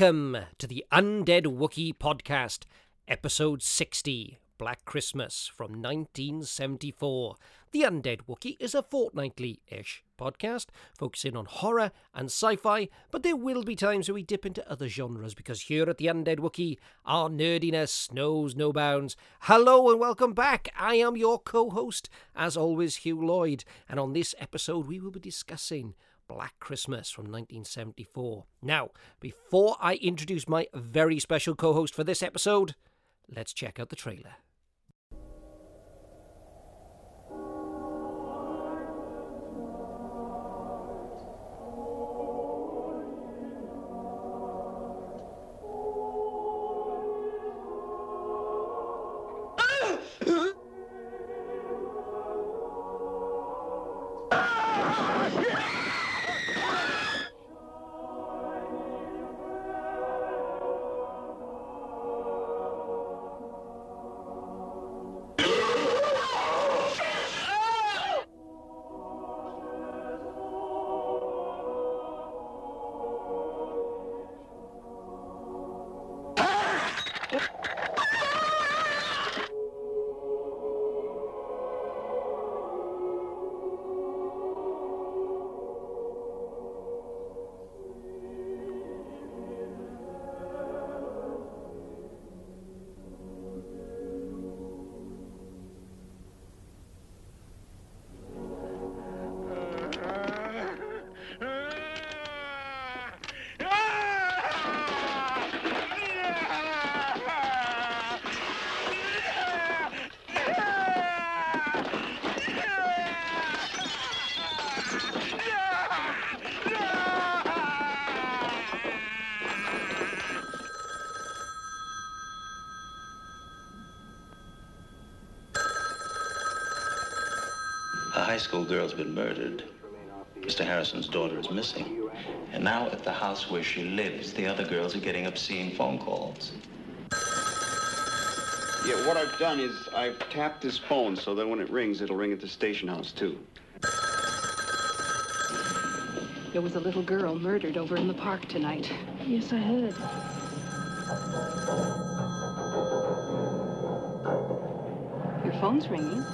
welcome to the Undead Wookiee podcast, episode 60 Black Christmas from 1974. The Undead Wookiee is a fortnightly ish podcast focusing on horror and sci fi, but there will be times where we dip into other genres because here at the Undead Wookiee, our nerdiness knows no bounds. Hello and welcome back. I am your co host, as always, Hugh Lloyd, and on this episode, we will be discussing. Black Christmas from 1974. Now, before I introduce my very special co host for this episode, let's check out the trailer. A high school girl's been murdered. Mr. Harrison's daughter is missing. And now at the house where she lives, the other girls are getting obscene phone calls. Yeah, what I've done is I've tapped this phone so that when it rings, it'll ring at the station house, too. There was a little girl murdered over in the park tonight. Yes, I heard. Your phone's ringing.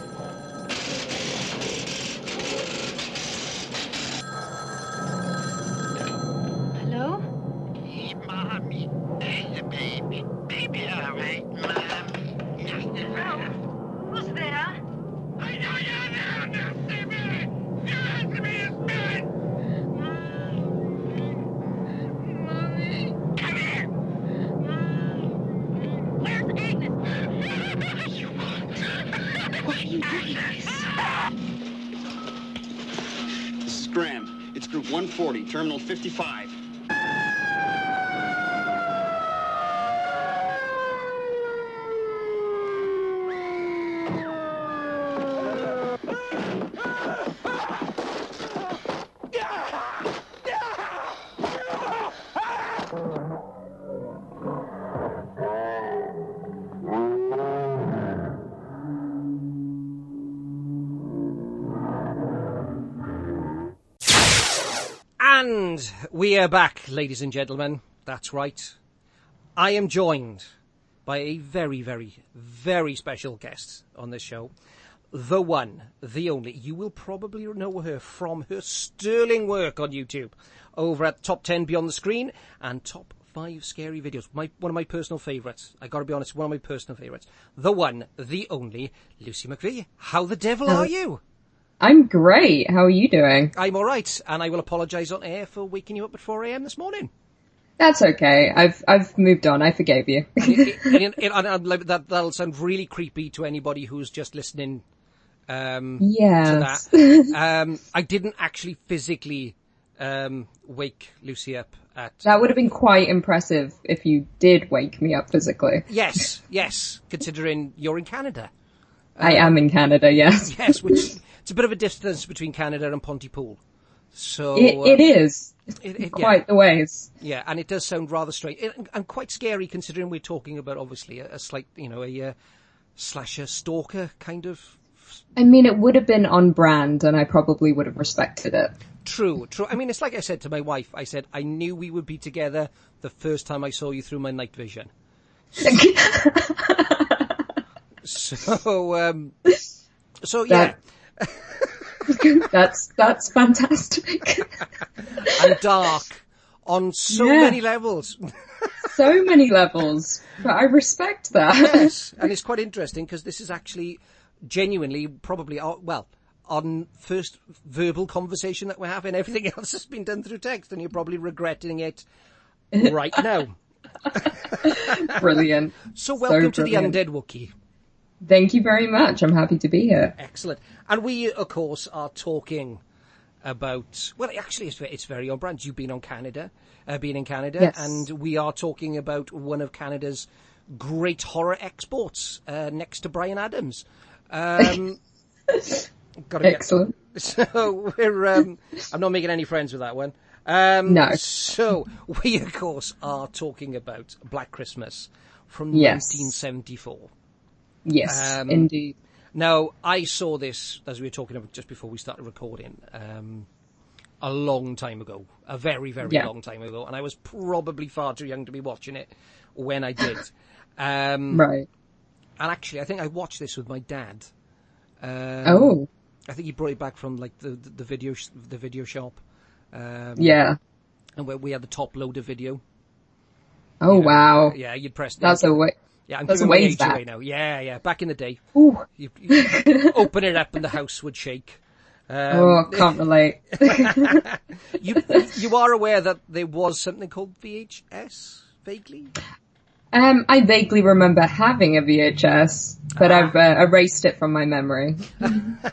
Terminal 55. We are back, ladies and gentlemen. That's right. I am joined by a very, very, very special guest on this show. The one, the only. You will probably know her from her sterling work on YouTube over at Top 10 Beyond the Screen and Top 5 Scary Videos. My, one of my personal favourites. I gotta be honest, one of my personal favourites. The one, the only, Lucy McPhee. How the devil are you? I'm great. How are you doing? I'm alright, and I will apologise on air for waking you up at 4am this morning. That's okay. I've I've moved on. I forgave you. it, and, and that that'll sound really creepy to anybody who's just listening. Um, that. um, I didn't actually physically um, wake Lucy up at. That would have been quite impressive if you did wake me up physically. Yes, yes. Considering you're in Canada. I am in Canada, yes. Yes, which it's a bit of a distance between Canada and Pontypool. So It, uh, it is. it- it- Quite yeah. the ways. Yeah, and it does sound rather strange and, quite scary considering we're talking about obviously a, a slight, you know, a uh, slasher stalker kind of. I mean, it would have been on brand and I probably would have respected it. True, true. I mean, it's like I said to my wife. I said I knew we would be together the first time I saw you through my night vision. So, um, so yeah, that's that's fantastic. and dark on so Yeah. many levels. so many levels, but I respect that. yes, and it's quite interesting because this is actually genuinely probably our, well on first verbal conversation that we're having. Everything else has been done through text, and you're probably regretting it right now. Brilliant. So, welcome to the. Undead Wookiee. Thank you very much. I'm happy to be here. Excellent. And we, of course, are talking about. Well, actually, it's, it's very on brand. You've been on Canada, uh, been in Canada, Yes. and we are talking about one of Canada's great horror exports, uh, next to Bryan Adams. Um, gotta get- Excellent. So we're. Um, I'm not making any friends with that one. Um, No. So we, of course, are talking about Black Christmas from Yes. 1974. Yes, Um, indeed. Now, I saw this, as we were talking about just before we started recording, um, a long time ago. A very, very Yeah. long time ago. And I was probably far too young to be watching it when I did. Um, Right. And actually, I think I watched this with my dad. Um, Oh, I think he brought it back from like the, the, the video the video shop. Um, yeah. And where we had the top loader video. Oh, wow. Yeah, you'd press. That's a way. Yeah, I'm that's giving my age away now. Yeah, yeah. Back in the day, Ooh. you, you open it up and the house would shake. Um, Oh, can't relate. you you are aware that there was something called VHS vaguely. Um, I vaguely remember having a VHS, but Ah. I've uh, erased it from my memory.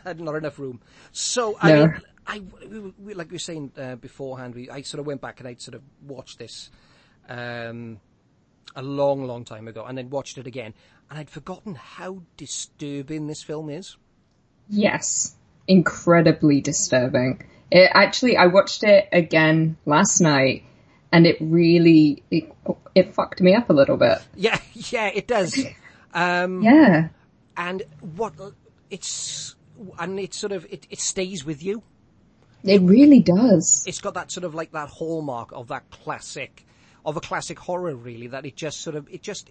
Had not enough room. So I No. mean, I we, we, like we were saying uh, beforehand, we I sort of went back and I sort of watched this um, a long, long time ago, and then watched it again, and I'd forgotten how disturbing this film is. Yes, incredibly disturbing. It actually, I watched it again last night, and it really it it fucked me up a little bit. Yeah, yeah, it does. Um, Yeah, and what it's and it sort of it, it stays with you. it really does. It's got that sort of like that hallmark of that classic of a classic horror, really. That it just sort of it just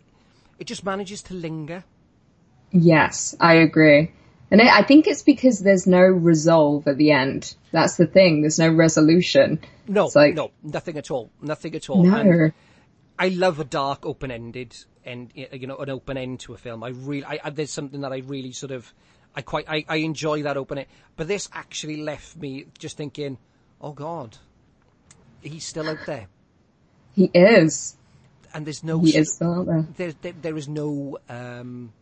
it just manages to linger. Yes, I agree. And I I think it's because there's no resolve at the end. That's the thing. There's no resolution. No, like- no, nothing at all, nothing at all. No. And I love a dark, open-ended, and you know, an open end to a film. I really, I, I, there's something that I really sort of, I quite, I, I enjoy that open end. But this actually left me just thinking, oh God, he's still out there, He is. and there's no, He is still out there. there, there, there is no, um,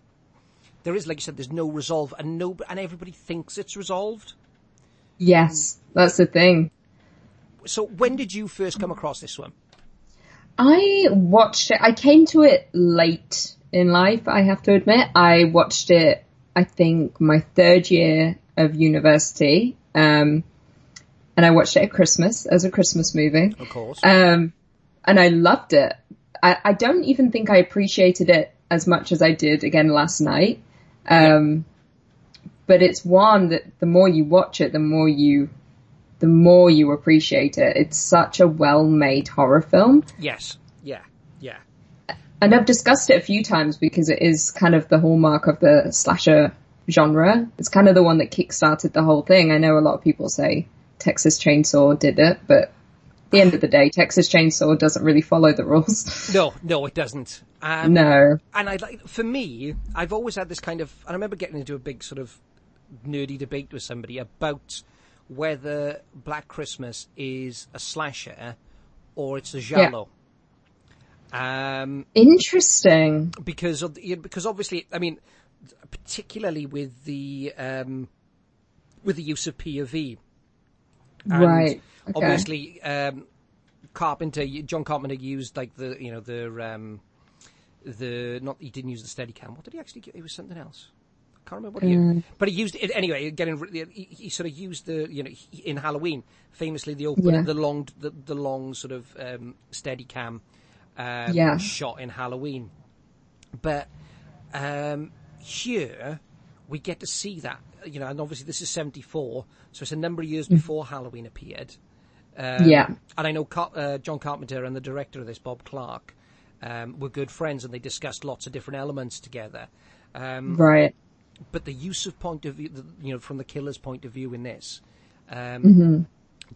there is, like you said, there's no resolve, and no, and everybody thinks it's resolved. Yes, that's the thing. So when did you first come across this one? I watched it. I came to it late in life, I have to admit. I watched it, I think, my third year of university. Um, and I watched it at Christmas as a Christmas movie. Of course. Um, and I loved it. I, I don't even think I appreciated it as much as I did again last night. Um, but it's one that the more you watch it, the more you, the more you appreciate it. It's such a well-made horror film. yes. Yeah. Yeah. And I've discussed it a few times because it is kind of the hallmark of the slasher genre. It's kind of the one that kickstarted the whole thing. I know a lot of people say Texas Chainsaw did it, but the end of the day, Texas Chainsaw doesn't really follow the rules. No, no, it doesn't. Um, no. And I like for me, I've always had this kind of. I remember getting into a big sort of nerdy debate with somebody about whether Black Christmas is a slasher or it's a giallo. Um, Interesting. because of the, because obviously, I mean, particularly with the um, with the use of POV. And Right. Okay. Obviously, um, Carpenter, John Carpenter used like the you know the um, the not he didn't use the Steadicam. What did he actually? It was something else. I can't remember what he Mm. used. But he used it anyway. Getting he, he sort of used the you know he- in Halloween famously the open Yeah. the long the, the long sort of um, Steadicam um, Yeah. shot in Halloween. But um, here we get to see that you know, and obviously this is seventy four, so it's a number of years before Halloween appeared. Um, Mm. Yeah. and I know Car- uh, John Carpenter and the director of this, Bob Clark, um, were good friends, and they discussed lots of different elements together. Um, Right. but the use of point of view, you know, from the killer's point of view in this, um, Mm-hmm.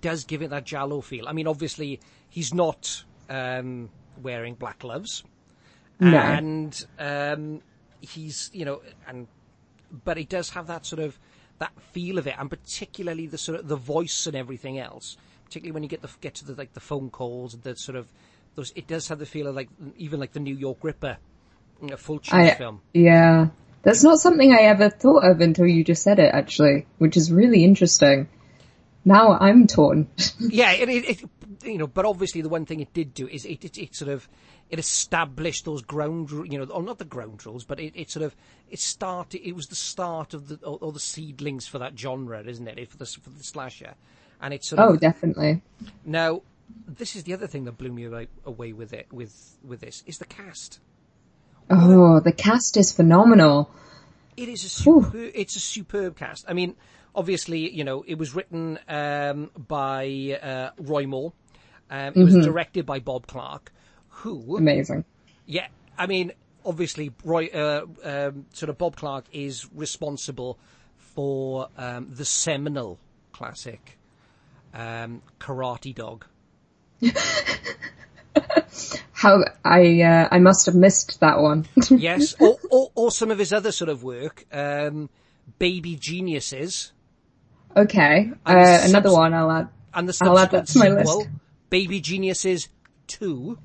does give it that giallo feel. I mean, obviously he's not um, wearing black gloves, No. and um, he's you know, and but it does have that sort of that feel of it, and particularly the sort of the voice and everything else. Particularly when you get the get to the like the phone calls and the sort of those, it does have the feel of like even like the New York Ripper, a full I, film. yeah. That's not something I ever thought of until you just said it, actually, which is really interesting. Now I'm torn. yeah, it, it, it, you know, but obviously the one thing it did do is it, it, it sort of it established those ground, you know, or not the ground rules, but it, it sort of it started. It was the start of the or, or the seedlings for that genre, isn't it? For the for the slasher, and it's sort oh, of definitely. now. This is the other thing that blew me away, away with it with with this is the cast. Oh, the cast is phenomenal. It is a super, it's a superb cast. I mean, obviously, you know, it was written um, by uh, Roy Moore. Um, it was directed by Bob Clark, who Amazing. Yeah, I mean, obviously, Roy, uh, um, sort of Bob Clark is responsible for um, the seminal classic um, Karate Dog. How I uh, I must have missed that one. Yes, or, or, or some of his other sort of work, um, Baby Geniuses, okay, uh, the another one I'll add. and the I'll add that to my sequel, list. Baby Geniuses Two.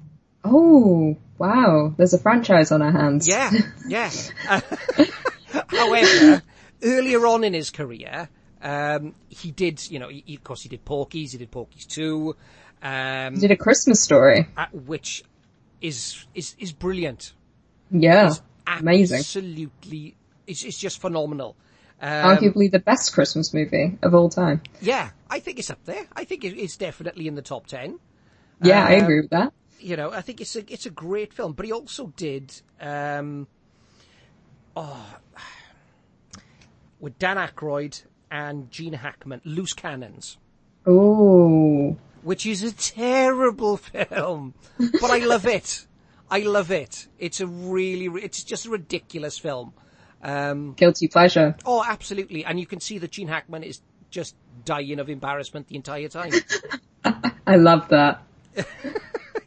Oh, wow! There's a franchise on our hands. Yeah, yeah. Uh, however, earlier on in his career, um, he did, you know, he, of course, he did Porky's, he did Porky's Two, um, Did a Christmas story. uh, which is is is brilliant. Yeah, amazing. Absolutely, it's it's just phenomenal. Um, Arguably the best Christmas movie of all time. yeah, I think it's up there. I think it's definitely in the top ten. Yeah, I Um, agree with that. you know, I think it's a it's a great film. But he also did, um, oh, with Dan Aykroyd and Gene Hackman, Loose Cannons, Oh, which is a terrible film, but I love it. I love it. It's a really, it's just a ridiculous film. Um, guilty pleasure. oh, absolutely, and you can see that Gene Hackman is just dying of embarrassment the entire time. I love that.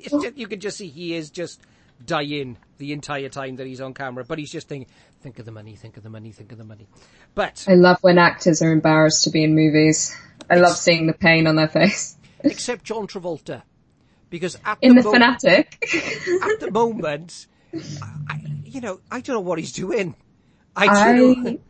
Just, you can just see he is just dying the entire time that he's on camera, but he's just thinking, think of the money, think of the money, think of the money. But I love when actors are embarrassed to be in movies. I love seeing the pain on their face. except John Travolta, because In the mo- fanatic. at the moment, I, you know, I don't know what he's doing. I do.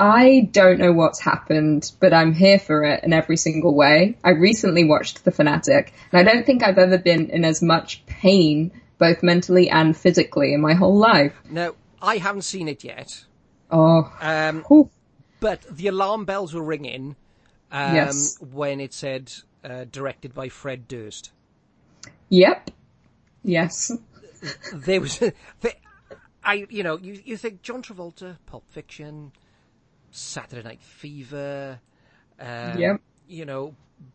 I don't know what's happened, but I'm here for it in every single way. I recently watched The Fanatic, and I don't think I've ever been in as much pain, both mentally and physically, in my whole life. No, I haven't seen it yet, Oh, um, but the alarm bells were ringing um, Yes. when it said uh, directed by Fred Durst. yep, yes, there was, there, I, you know, you, you think John Travolta, Pulp Fiction, Saturday Night Fever, um, Yep. you know,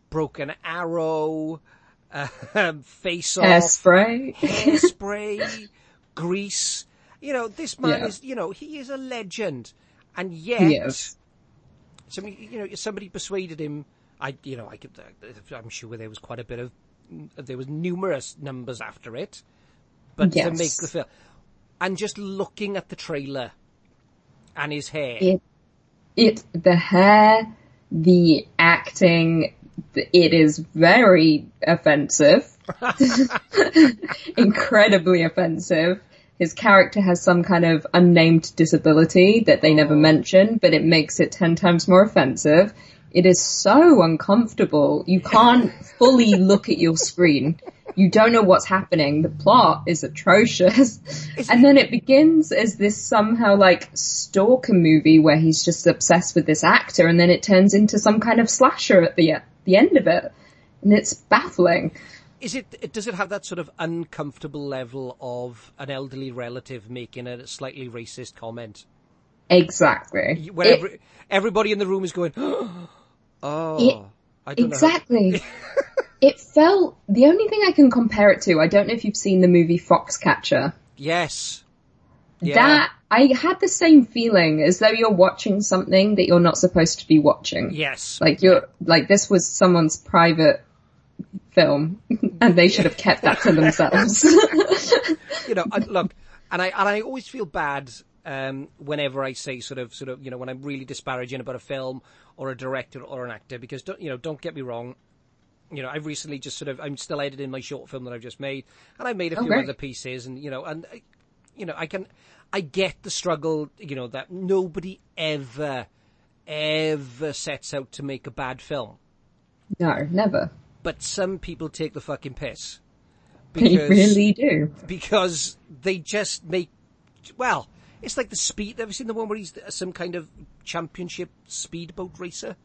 Broken Arrow, um, Face Off, hairspray. Hairspray, Grease. You know, this man Yeah. is, you know, he is a legend, and yet, Yes. somebody, you know, somebody persuaded him. I, you know, I could, uh, I'm sure there was quite a bit of, there was numerous numbers after it, but to make the film, and just looking at the trailer and his hair, It, it, the hair, the acting, it is very offensive. Incredibly offensive. His character has some kind of unnamed disability that they never oh. mention, but it makes it ten times more offensive. It is so uncomfortable. You can't fully look at your screen. You don't know what's happening. The plot is atrocious. And then it begins as this somehow like stalker movie where he's just obsessed with this actor and then it turns into some kind of slasher at the, the end of it. And it's baffling. is it? Does it have that sort of uncomfortable level of an elderly relative making a slightly racist comment? Exactly. Where It- every, everybody in the room is going, oh, It- I don't know. exactly. it felt the only thing I can compare it to. I don't know if you've seen the movie Foxcatcher. Yes. Yeah. That I had the same feeling as though you're watching something that you're not supposed to be watching. Yes. Like you're like this was someone's private film, and they should have kept that to themselves. you know, I, look, and I and I always feel bad um, whenever I say sort of sort of you know when I'm really disparaging about a film or a director or an actor because don't, you know don't get me wrong. You know, I've recently just sort of I'm still editing my short film that I've just made, and I've made a few other pieces, and you know, and I- you know, I can, I get the struggle. You know that nobody ever, ever sets out to make a bad film, no, never. but some people take the fucking piss. They really do. because they just make well it's like the speed have you seen the one where he's some kind of championship speedboat racer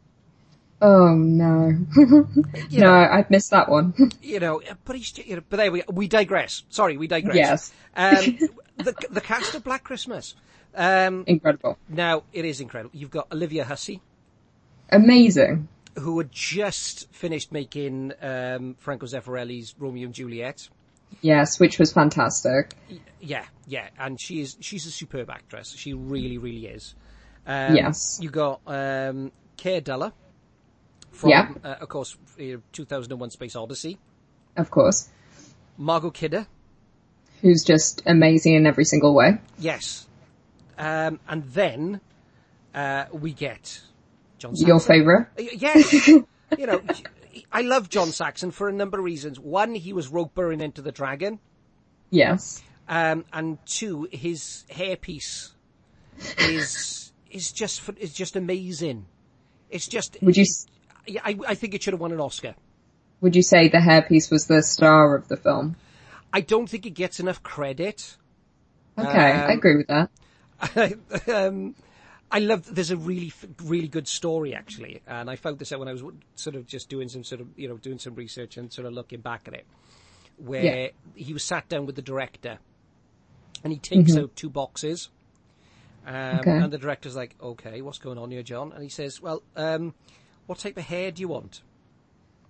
Oh no, no, know, I've missed that one. you know but he's you know, but there we we digress sorry we digress Yes. um, the, the cast of black christmas um, Incredible, now it is incredible you've got olivia hussey amazing. who had just finished making um, franco zeffirelli's romeo and juliet Yes, which was fantastic. Yeah, yeah, and she is she's a superb actress. She really, really is. Um, Yes. You got um, Keir Dullea from, Yeah. uh, of course, uh, 2001: Space Odyssey. Of course, Margot Kidder, who's just amazing in every single way. yes, um, and then uh, we get John. Your Saxon. favorite? Uh, Yes, you know, I love John Saxon for a number of reasons. One, he was Roper in Enter the Dragon. Yes. Um, and two, his hairpiece is is just is just amazing. It's just Would you I, I think it should have won an Oscar. would you say the hairpiece was the star of the film? I don't think it gets enough credit. Okay, I Um, agree with that. um, I love. There's a really really good story actually, and I found this out when I was sort of just doing some sort of you know doing some research and sort of looking back at it, where Yeah. he was sat down with the director, and he takes out two boxes. Um, Mm-hmm. Okay. And the director's like, "Okay, what's going on here, John?" And he says, "Well, um, what type of hair do you want?"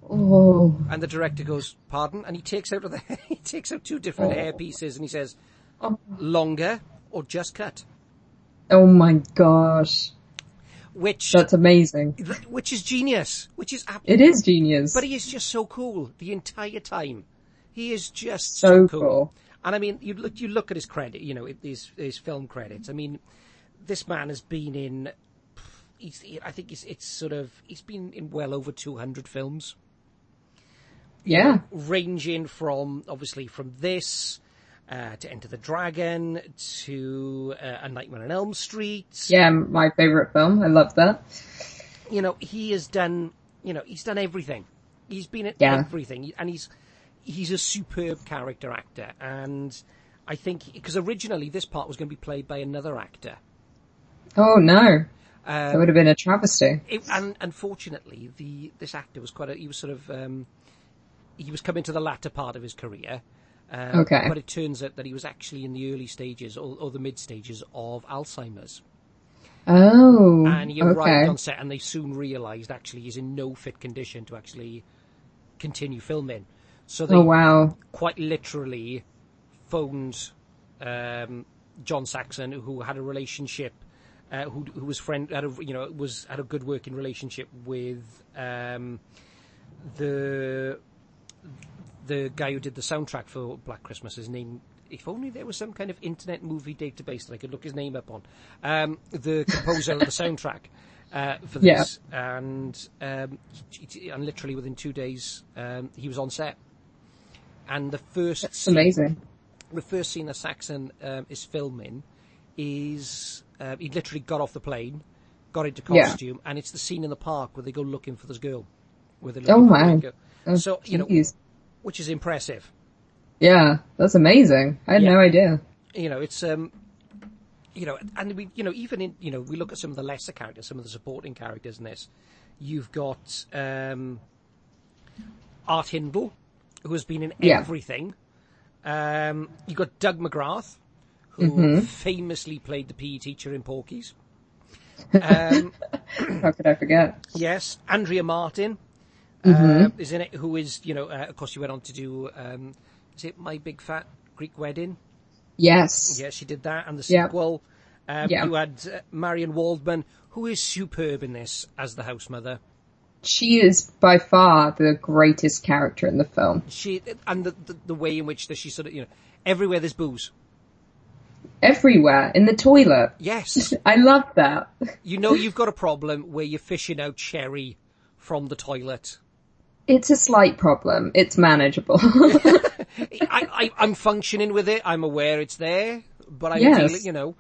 Oh, And the director goes, "Pardon?" And he takes out of the he takes out two different oh. hair pieces, and he says, oh. "Longer or just cut?" oh my gosh, Which that's amazing. which is genius. Which is ab- It is genius. But he is just so cool the entire time. He is just So so, cool. cool. And I mean, you look, you look at his credit, you know, his his film credits. I mean, this man has been in. He's, I think it's, it's sort of he's been in well over two hundred films, yeah, ranging from obviously from this. Uh, to Enter the Dragon, to uh, A Nightmare on Elm Street, yeah, my favorite film. I love that. you know, he has done, you know, he's done everything. He's been in Yeah. everything, and he's he's a superb character actor. And I think because originally this part was going to be played by another actor, Oh no, um, that would have been a travesty. it, and unfortunately, the this actor was quite a, he was sort of um, he was coming to the latter part of his career. Um, Okay. But it turns out that he was actually in the early stages or, or the mid stages of Alzheimer's. Oh, and he okay. arrived on set, and they soon realised actually he's in no fit condition to actually continue filming. So they Oh wow, quite literally phoned um, John Saxon, who had a relationship, uh, who, who was friend, had a, you know, was had a good working relationship with um, the the guy who did the soundtrack for Black Christmas. His name. If only there was some kind of internet movie database that I could look his name up on. Um, the composer of the soundtrack uh, for Yeah. this, and um, and literally within two days, um, he was on set. And the first it's scene, amazing. the first scene that Saxon um, is filming is uh, he literally got off the plane, got into Yeah. costume, and it's the scene in the park where they go looking for this girl. Where they're Oh my. Oh, so you know, which is impressive. yeah, that's amazing. I had Yeah. no idea. You know, it's um, you know, and we, you know, even in you know, we look at some of the lesser characters, some of the supporting characters in this. You've got um, Art Hindle, who has been in Yeah. everything. Um, you've got Doug McGrath, who Mm-hmm. famously played the PE teacher in Porky's. Um, How could I forget? yes, Andrea Martin Mm-hmm. uh, is in it, who is, you know, uh, of course, she went on to do, um, is it My Big Fat Greek Wedding? Yes. Yeah, she did that, and the sequel. Um, Yeah. You had uh, Marian Waldman, who is superb in this as the house mother. She is by far the greatest character in the film. She and the, the the way in which that she sort of, you know, everywhere there's booze. Everywhere. In the toilet. Yes, I love that. you know you've got a problem where you're fishing out sherry from the toilet. It's a slight problem. It's manageable. I, I, I'm functioning with it. I'm aware it's there, but I'm Yes. you know,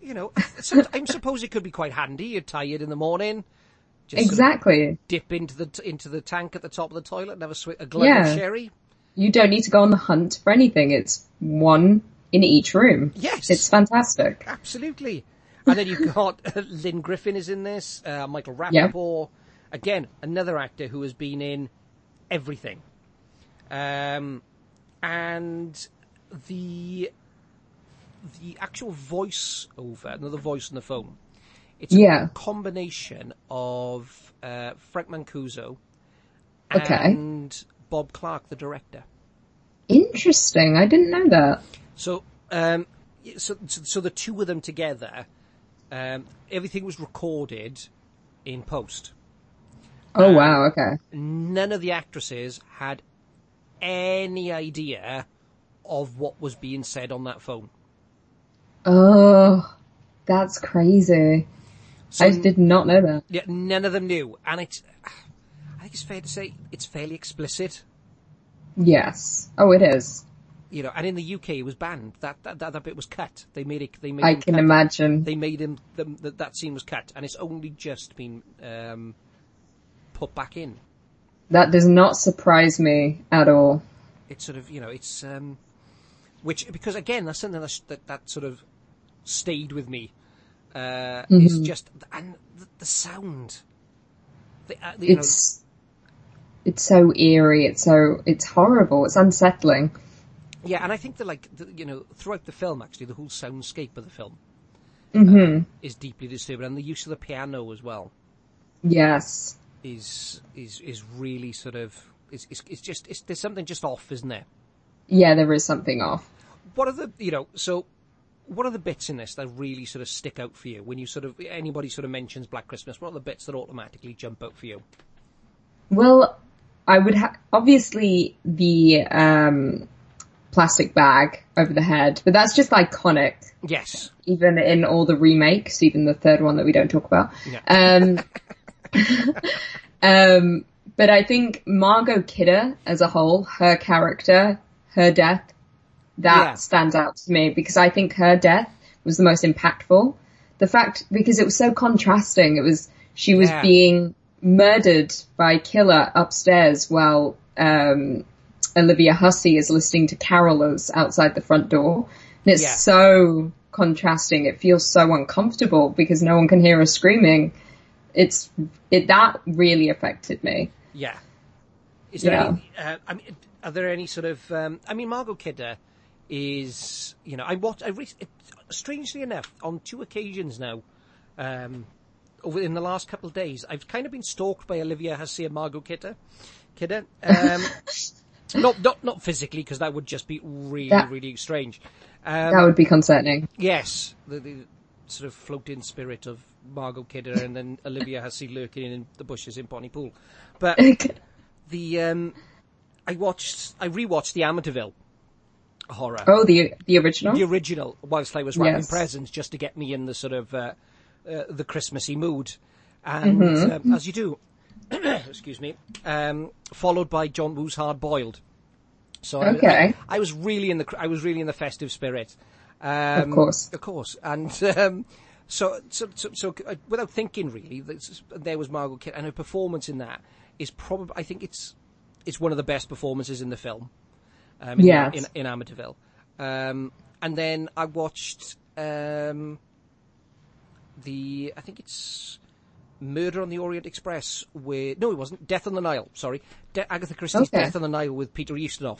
you know. I suppose it could be quite handy. You're tired in the morning. Just sort of exactly. dip into the into the tank at the top of the toilet and have a, swi a glug Yeah. of sherry. You don't need to go on the hunt for anything. It's one in each room. Yes. It's fantastic. Absolutely. And then you've got Lynne Griffin is in this, uh, Michael Yeah. Rappaport. Again, another actor who has been in everything. Um, and the the actual voice over, another voice on the phone, it's Yeah. a combination of uh, Frank Mancuso Okay. and Bob Clark, the director. Interesting. I didn't know that. So, um, so, so, the two of them together, um, everything was recorded in post. Oh Um, wow. Okay. None of the actresses had any idea of what was being said on that phone. Oh, that's crazy. So, I did not know that. yeah, none of them knew, and it's. I think it's fair to say it's fairly explicit, Yes. Oh, it is. You know. And in the UK, it was banned. That that, that, that bit was cut. They made it. They made. I can cut. imagine. They made him. Them, that that scene was cut, and it's only just been um, put back in. That does not surprise me at all. it's sort of you know it's um which because again that's something that's, that that sort of stayed with me uh is just and the, the sound the, uh, the, It's it's so eerie. It's so it's horrible. It's unsettling. Yeah and i think that like the, you know throughout the film actually the whole soundscape of the film uh, is deeply disturbing and the use of the piano as well. Yes. is is is really sort of is it's, it's just it's, there's something just off isn't there? Yeah, there is something off. what are the you know so what are the bits in this that really sort of stick out for you? When you sort of anybody sort of mentions black christmas what are the bits that automatically jump out for you? Well, I would ha- obviously the um, plastic bag over the head, but that's just iconic. yes Even in all the remakes, even the third one that we don't talk about. Um, um, but I think Margot Kidder as a whole, her character, her death, that Yeah. stands out to me because I think her death was the most impactful. The fact, because it was so contrasting, it was, she was Yeah. being murdered by a killer upstairs while, um, Olivia Hussey is listening to carolers outside the front door. And it's Yeah. so contrasting. It feels so uncomfortable because no one can hear her screaming. It's, it, that really affected me. yeah is there Yeah. any uh, i mean are there any sort of um, i mean margot kidder is you know i watched i re- it, strangely enough on two occasions now um over in the last couple of days i've kind of been stalked by olivia hussey and margot kidder kidder um not not not physically because that would just be really That- really strange um, That would be concerning. Yes, the, the sort of floating spirit of Margot Kidder and then Olivia Hussey lurking in the bushes in Pontypool. But the um, I watched, I rewatched the Amityville horror, oh, the the original. the original, whilst I was wrapping Yes. presents, just to get me in the sort of uh, uh, the Christmassy mood, and Mm-hmm. um, as you do, excuse me, um, followed by John Woo's Hard Boiled. So I- Okay. I, I was really in the I was really in the festive spirit. Um, Of course. of course, and um, so, so, so, so uh, without thinking, really, there was Margot Kidder, and her performance in that is probably, I think it's, it's one of the best performances in the film. Um, in, Yes. in, in Amityville, um, and then I watched um, the, I think it's Murder on the Orient Express with no, it wasn't Death on the Nile. Sorry, De- Agatha Christie's Okay. Death on the Nile with Peter Ustinov.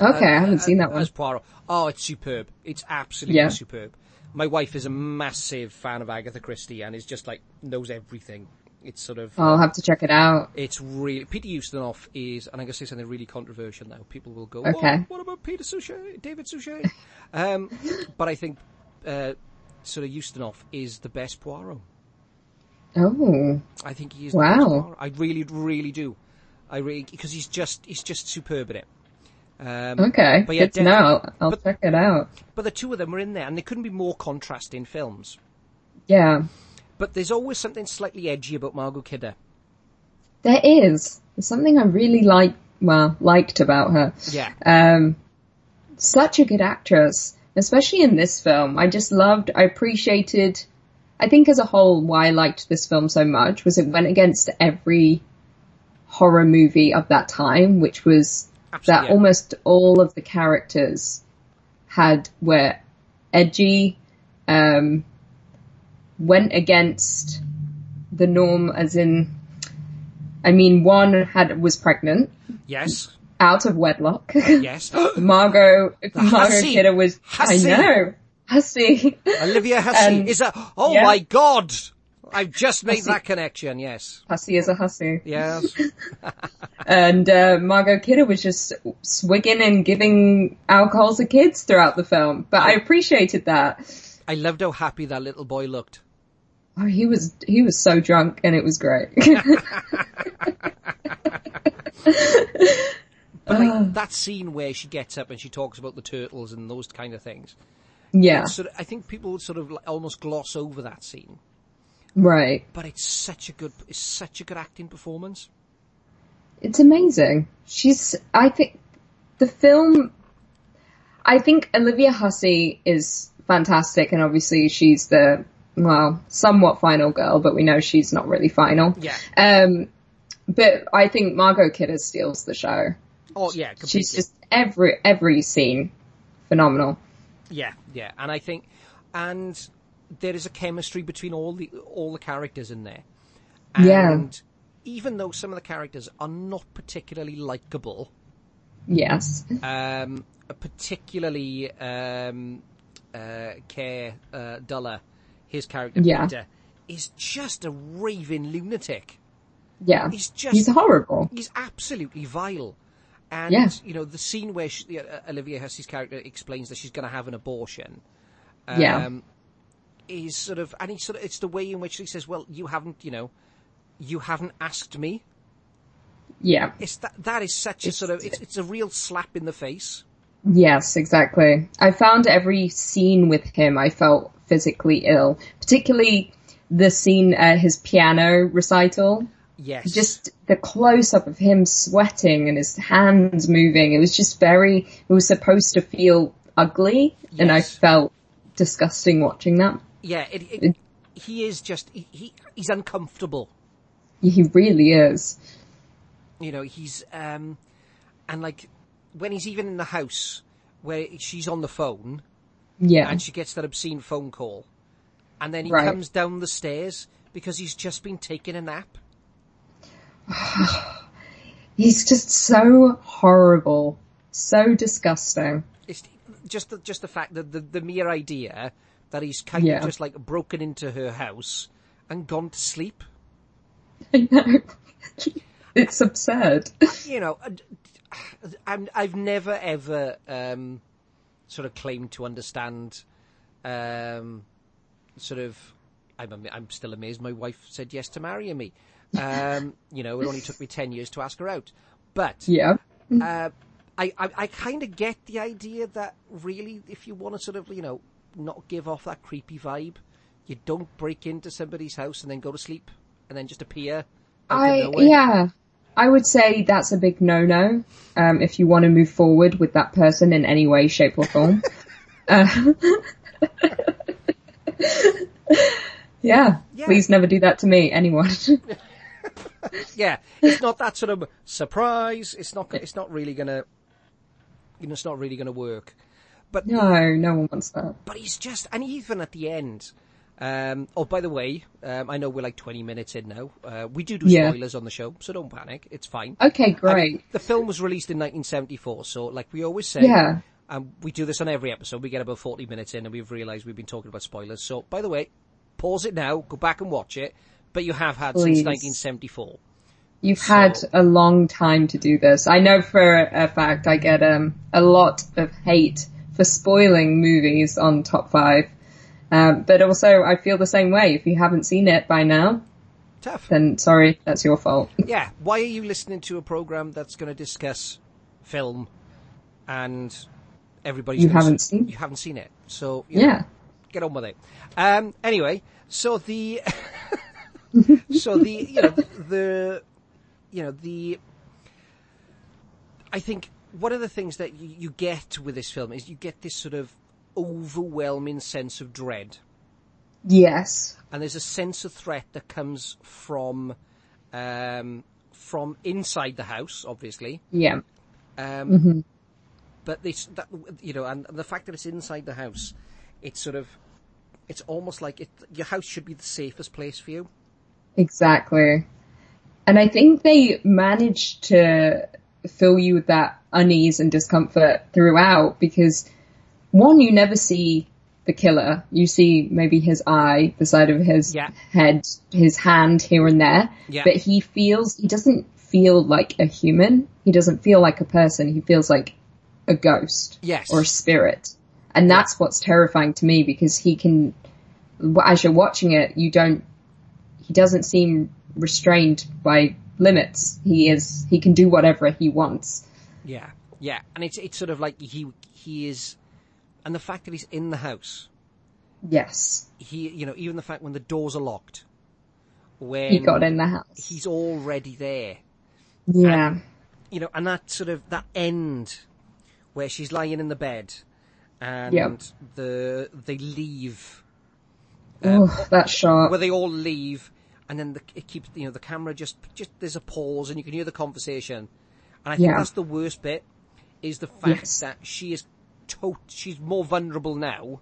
okay, Ustinov I haven't seen that one. as Poirot. Oh, it's superb. It's absolutely Yeah. superb. My wife is a massive fan of Agatha Christie and is just like knows everything. It's sort of I'll have to check it out. it's really Peter Ustinov is, and I'm going to say something really controversial now. People will go, Okay. "What, what about Peter Suchet, David Suchet?" um, but I think uh, sort of Ustinov is the best Poirot. Oh, I think he is. Wow. I really, really do. I really because he's just he's just superb in it. Um, okay. But yeah, Good to know. I'll but- check it out. But the two of them are in there, and they couldn't be more contrasting films. Yeah, But there's always something slightly edgy about Margot Kidder. there is. There's something I really like. Well, liked about her. Yeah. Um, such a good actress, especially in this film. I just loved, I appreciated, I think as a whole, why I liked this film so much was it went against every horror movie of that time, which was Absolutely, that almost all of the characters had, were edgy, um, went against the norm as in, I mean, one had, was pregnant, Yes. out of wedlock. Yes. Margot, Margot. Kidder was, Hussy. I know, hussy. Olivia Hussey Um, is a. Oh yeah. my God! I've just made Hussey. that connection. Yes. hussy is a hussy. Yes. And, uh, Margot Kidder was just swigging and giving alcohol to kids throughout the film. But I appreciated that. I loved how happy that little boy looked. Oh, he was, he was so drunk and it was great. But like that scene where she gets up and she talks about the turtles and those kind of things. Yeah, Sort of, I think people would sort of almost gloss over that scene, right. but it's such a good, it's such a good acting performance. It's amazing. She's, I think, the film, I think Olivia Hussey is fantastic and obviously she's the, well, somewhat final girl, but we know she's not really final. Yeah. Um, but I think Margot Kidder steals the show. Oh yeah, completely. She's just every, every scene phenomenal. Yeah, yeah, and I think, and there is a chemistry between all the all the characters in there. And Yeah. even though some of the characters are not particularly likable, Yes. um, particularly um, uh, Keir uh, Dullea, his character Yeah. Peter, is just a raving lunatic. Yeah. He's just He's horrible. He's absolutely vile. And Yeah. you know the scene where she, uh, Olivia Hussey's character explains that she's going to have an abortion. Yeah. Um, is sort of, and he sort of, it's the way in which he says, "Well, you haven't, you know, you haven't asked me." Yeah. It's that that is such a sort of, it's, it's a real slap in the face. Yes, exactly. I found every scene with him I felt physically ill, particularly the scene, uh, his piano recital. Yes, Just the close up of him sweating and his hands moving. It was just very, it was supposed to feel ugly and I felt disgusting watching that. yeah. It, it, he is just he, he he's uncomfortable. He really is. you know he's um and like when he's even in the house where she's on the phone Yeah. and she gets that obscene phone call and then he Right. comes down the stairs because he's just been taking a nap He's just so horrible. So disgusting. it's just the, just the fact that the, the mere idea that he's kind Yeah. of just like broken into her house and gone to sleep I know. it's absurd. you know I'm, I've never ever um, sort of claimed to understand um, sort of I'm, I'm still amazed my wife said yes to marrying me um, you know it only took me 10 years to ask her out but Yeah. uh, I, I, I kind of get the idea that really if you want to sort of you know not give off that creepy vibe you don't break into somebody's house and then go to sleep and then just appear I yeah. I would say that's a big no-no um, if you want to move forward with that person in any way, shape, or form. uh, yeah, Yeah. please never do that to me, anyone. yeah, it's not that sort of surprise. It's not. It's not really gonna. You know, it's not really gonna work. But no, no one wants that. but he's just, and even at the end. Um, oh, by the way, um, I know we're like 20 minutes in now. Uh, we do do Yeah. spoilers on the show, so don't panic. It's fine. Okay, great. the film was released in 1974, so like we always say, Yeah. And we do this on every episode. We get about 40 minutes in and we've realised we've been talking about spoilers. So, by the way, pause it now, go back and watch it. But you have had Please. since 1974. You've had a long time to do this. I know for a fact I get um, a lot of hate for spoiling movies on top five. Um, but also, I feel the same way. If you haven't seen it by now, Tough. then sorry, that's your fault. Yeah, why are you listening to a program that's going to discuss film and everybody's You haven't s- seen? You haven't seen it. So, you know, Yeah. get on with it. Um, anyway, so the, so the, you know, the, you know, the, I think one of the things that you, you get with this film is you get this sort of overwhelming sense of dread. Yes. And there's a sense of threat that comes from, um, from inside the house, obviously. Yeah. Um, But this, that, you know, and, and the fact that it's inside the house, it's sort of, it's almost like it, your house should be the safest place for you. Exactly. And I think they managed to fill you with that unease and discomfort throughout because one, you never see the killer. You see maybe his eye, the side of his Yeah. head, his hand here and there. Yeah. But he feels, he doesn't feel like a human. He doesn't feel like a person. He feels like a ghost. Yes. Or a spirit. And that's what's terrifying to me because he can, as you're watching it, you don't he doesn't seem restrained by limits. He is he can do whatever he wants. Yeah, yeah, and it's it's sort of like he he is, and the fact that he's in the house, Yes. he you know even the fact when the doors are locked, when He got in the house. he's already there, yeah. you know, and that sort of that end where she's lying in the bed, and Yep. the they leave, oh, that shot. where they all leave, and then the, it keeps you know the camera just just there's a pause and you can hear the conversation, and I think Yeah. that's the worst bit, is the fact Yes. that she is tot she's more vulnerable now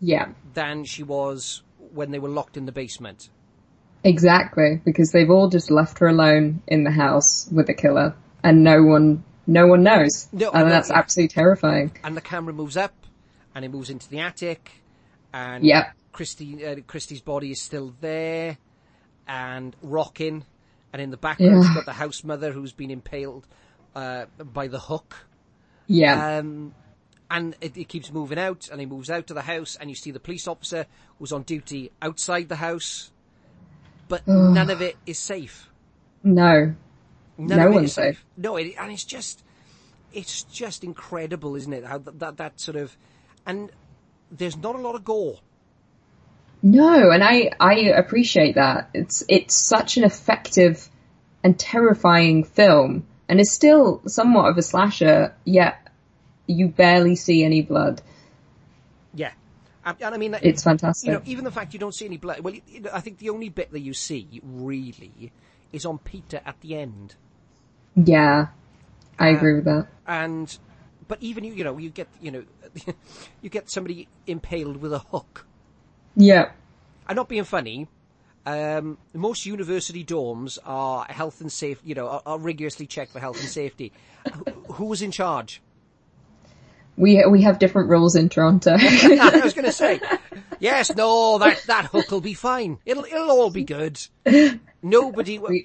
Yeah. than she was when they were locked in the basement. Exactly. Because they've all just left her alone in the house with the killer and no one no one knows. No, and no, that's yeah. absolutely terrifying. And the camera moves up, and it moves into the attic, and Yep. Christy uh, Christie's body is still there, and rocking, and in the background Yeah. you've got the house mother who's been impaled uh, by the hook. Yeah. Um, and it, it keeps moving out, and he moves out to the house, and you see the police officer who's on duty outside the house, but none of it is safe. no. None No of it one's is safe. safe. No, it, and it's just, it's just incredible, isn't it? How that, that that sort of, and there's not a lot of gore. No, and I, I appreciate that. It's, it's such an effective and terrifying film, and it's still somewhat of a slasher, yet you barely see any blood. Yeah, and, and I mean, It's fantastic. you know, even the fact you don't see any blood. Well, you know, I think the only bit that you see really is on Peter at the end. yeah, I Uh, agree with that. and but even you, you know, you get you know, you get somebody impaled with a hook. Yeah, I'm not being funny. Um, most university dorms are health and safe, you know, are, are rigorously checked for health and safety. Who, who was in charge? we we have different rules in Toronto. I was going to say, yes, no, that that hook will be fine. It'll it'll all be good. Nobody will,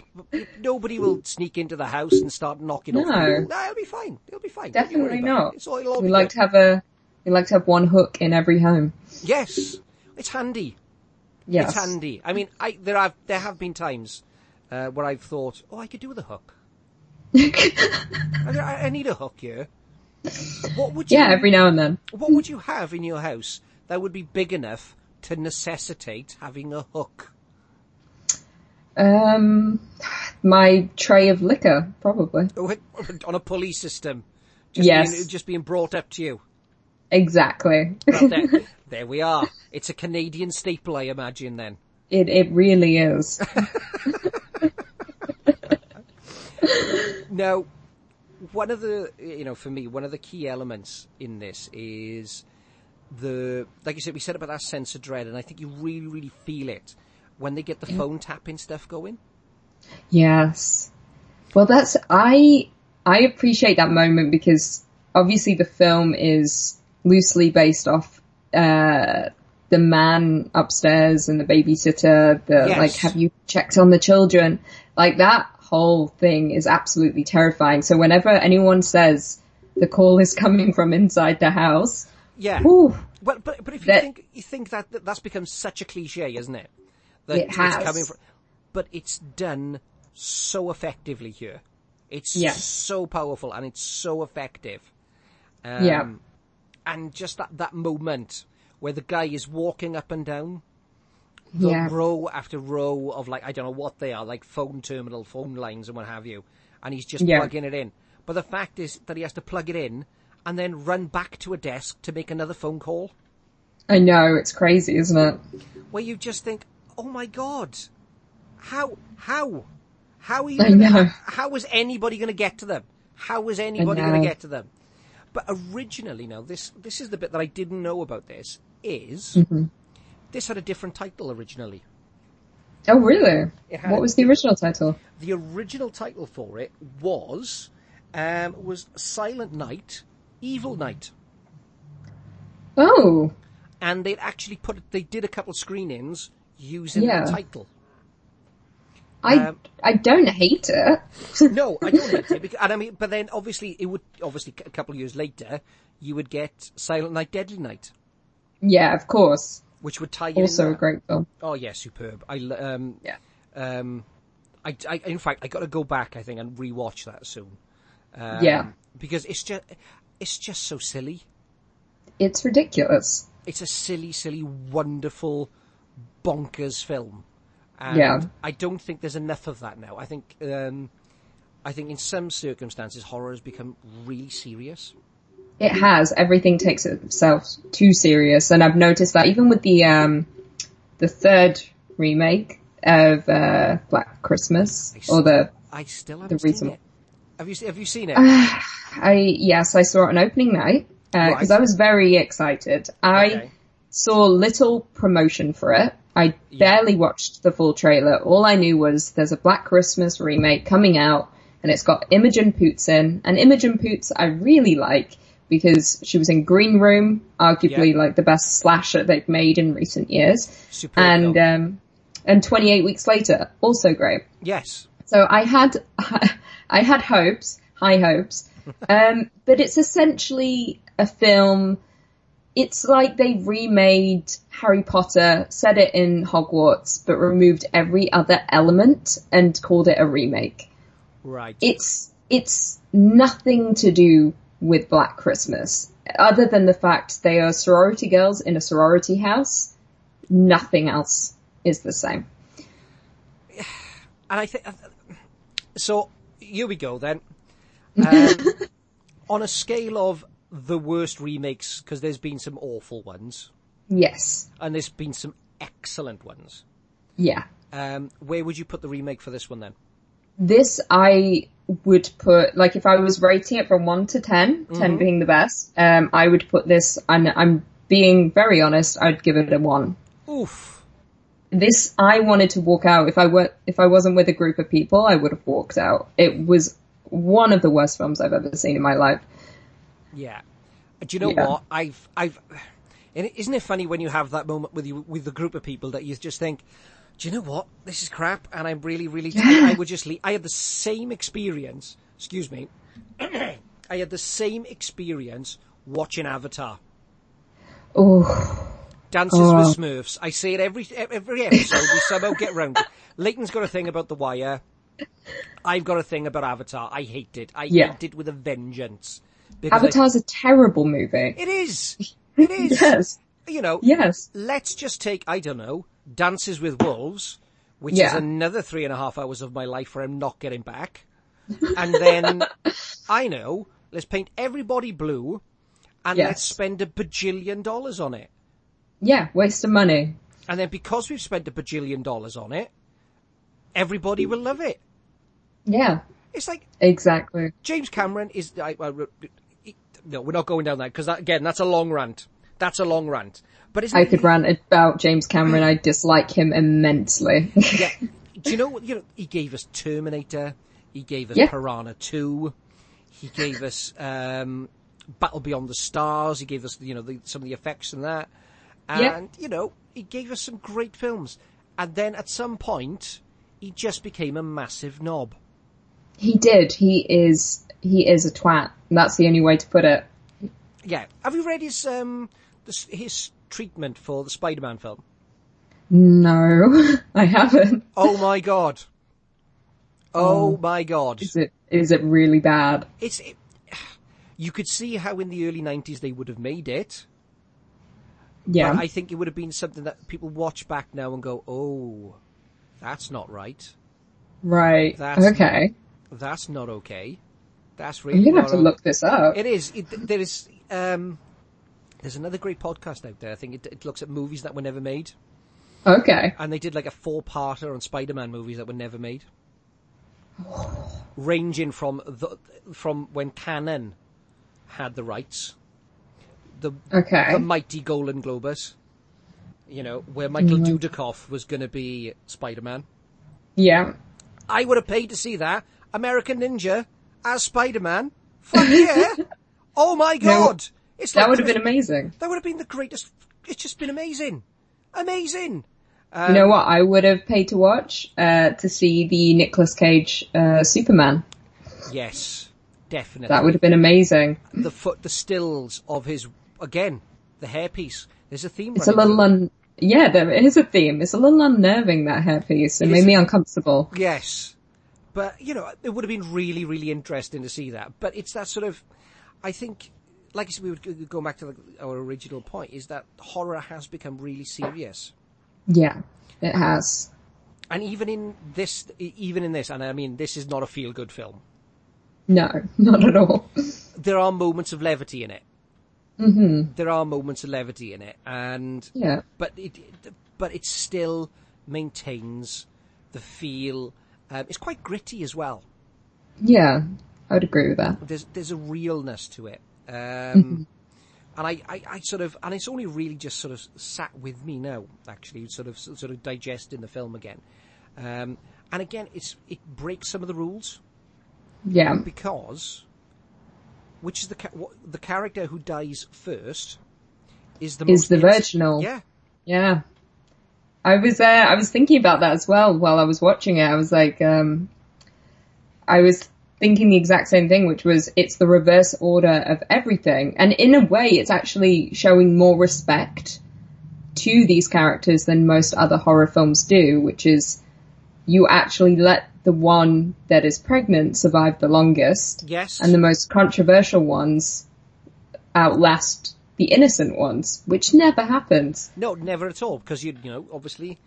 nobody will sneak into the house and start knocking off. No. people. no, it'll be fine. It'll be fine. Definitely it. not. It's all, we like good. to have a we like to have one hook in every home. Yes, it's handy. Yes, It's handy. I mean, I there have there have been times uh, where I've thought, oh, I could do with a hook. I, I need a hook here. What would you? yeah, every now and then. What would you have in your house that would be big enough to necessitate having a hook? Um, my tray of liquor, probably. on a pulley system. Just Yes. being, just being brought up to you. Exactly. Well, there, there we are. It's a Canadian staple, I imagine. Then It it really is. now, one of the you know for me one of the key elements in this is the like you said we said about that sense of dread, and I think you really really feel it when they get the phone tapping stuff going. Yes. Well, that's I I appreciate that moment because obviously the film is loosely based off uh, the man upstairs and the babysitter. The Yes. like, have you checked on the children? Like that whole thing is absolutely terrifying. So whenever anyone says the call is coming from inside the house, Yeah. ooh, Well, but but if you That- think you think that, that that's become such a cliche, isn't it? That It it's has. coming from, but it's done so effectively here. It's Yeah. so powerful and it's so effective. Um, Yeah. And just that that moment where the guy is walking up and down the yeah, row after row of like I don't know what they are, like phone terminal, phone lines, and what have you, and he's just Yeah. plugging it in. But the fact is that he has to plug it in and then run back to a desk to make another phone call, I know it's crazy, isn't it? where you just think, "Oh my god, how how how are you? Gonna. How is anybody going to get to them? How is anybody going to get to them?" But originally, now this this is the bit that I didn't know about. This is Mm-hmm. this had a different title originally. Oh, really? What was the original title? the original title for it was um, was Silent Night, Evil Night, Oh, and they'd actually put they did a couple screenings using Yeah. the title. I Um, I don't hate it. No, I don't hate it, because, and I mean, but then obviously it would obviously a couple of years later you would get Silent Night, Deadly Night, yeah, of course. which would tie you Also a there. great film. Oh yeah, superb. I um Yeah. um I, I in fact I got to go back I think and rewatch that soon. Um, Yeah. because it's just it's just so silly. It's ridiculous. it's a silly, silly, wonderful, bonkers film. And Yeah. I don't think there's enough of that now. I think, um, I think in some circumstances horror has become really serious. It has. Everything takes itself too serious, and I've noticed that even with the um, the third remake of uh, Black Christmas, or the I still haven't The seen recent- it. Have you have you seen it? I yes, I saw it on opening night because Right. I was very excited. I Okay. saw little promotion for it. I barely watched the full trailer. All I knew was there's a Black Christmas remake coming out, and it's got Imogen Poots in. And Imogen Poots I really like because she was in Green Room, arguably Yeah. like the best slasher they've made in recent years. Superb and um, and 28 weeks later, also great. yes. So I had, I had hopes, high hopes, um, but it's essentially a film. It's like they remade Harry Potter, set it in Hogwarts, but removed every other element and called it a remake. Right. It's, it's nothing to do with Black Christmas, other than the fact they are sorority girls in a sorority house. Nothing else is the same. and I think so. Here we go then. Um, on a scale of the worst remakes, because there's been some awful ones, Yes. and there's been some excellent ones. Yeah. Um, where would you put the remake for this one then? This I would put like if I was rating it from one to 10, 10 being the best, um, I would put this and I'm being very honest, I'd give it a one. Oof. This I wanted to walk out. If I were if I wasn't with a group of people, I would have walked out. It was one of the worst films I've ever seen in my life. Yeah. Do you know Yeah. what? I've, I've, and isn't it funny when you have that moment with you, with the group of people that you just think, do you know what? This is crap and I'm really, really, I would just leave. I had the same experience, excuse me, I had the same experience watching Avatar. Oh, Dances Oh. with Smurfs. I say it every every episode. we somehow get round it. Leighton's got a thing about The Wire. I've got a thing about Avatar. I hate it. I Yeah. hate it with a vengeance. Because I- Avatar's a terrible movie. it is. It is. Yes. You know, Yes. let's just take, I don't know, Dances with Wolves, which is another three and a half hours of my life where I'm not getting back. And then, I know, let's paint everybody blue and Yes. let's spend a bajillion dollars on it. Yeah, waste of money. And then because we've spent a bajillion dollars on it, everybody will love it. Yeah, It's like exactly. James Cameron is. I, I, no, we're not going down that because that, again, that's a long rant. That's a long rant. But I could rant about James Cameron. I dislike him immensely. Yeah. Do you know what? You know, he gave us Terminator. He gave us Yeah. Piranha Two. He gave us um, Battle Beyond the Stars. He gave us, you know, the, some of the effects and that, and Yeah. you know, he gave us some great films. And then at some point, he just became a massive knob. He did. He is. He is a twat. That's the only way to put it. Yeah. Have you read his um this, his treatment for the Spider-Man film? No, I haven't. Oh my god. Oh my god. Is it? Is it really bad? It's it, you could see how in the early 90s they would have made it. Yeah. But I think it would have been something that people watch back now and go, "Oh, that's not right. right. That's- okay. That's not okay. That's really gonna have to look this up. It is. It, there is. Um, there's another great podcast out there. I think it, it looks at movies that were never made, Okay. and they did like a four-parter on Spider-Man movies that were never made, ranging from the from when Cannon had the rights, the Okay. the mighty Golan-Globus, you know, where Michael Mm-hmm. Dudikoff was going to be Spider-Man. Yeah. I would have paid to see that. American Ninja as Spider-Man. Fuck yeah! oh my god! It's That would have been amazing. That would have been the greatest. It's just been amazing, amazing. you know what? I would have paid to watch uh, to see the Nicolas Cage uh, Superman. Yes, definitely. That would have been amazing. the foot, the stills of his again, the hairpiece. There's a theme. It's a little un. Yeah, there is a theme. It's a little unnerving that hairpiece. It It made me uncomfortable. Yes, but you know, it would have been really, really interesting to see that. But it's that sort of, I think, like I said, we would go- back to the, our original point: is that horror has become really serious. Yeah, it has. And even in this, even in this, and I mean, this is not a feel-good film. No, not at all. There are moments of levity in it. Mm-hmm. There are moments of levity in it, and Yeah. but it, but it still maintains the feel. Um, it's quite gritty as well. Yeah, I would agree with that. There's there's a realness to it, um, and I, I, I sort of and it's only really just sort of sat with me now. Actually, sort of sort of digesting the film again, um, and again, it's it breaks some of the rules Yeah. because which is the what, the character who dies first is the Is the virginal. Yeah, Yeah. I was uh, I was thinking about that as well while I was watching it. I was like, um, I was thinking the exact same thing, which was it's the reverse order of everything, and in a way, it's actually showing more respect to these characters than most other horror films do, which is you actually let the one that is pregnant survive the longest, yes, and the most controversial ones outlast the innocent ones, which never happens. No, never at all. Because you, you know, obviously,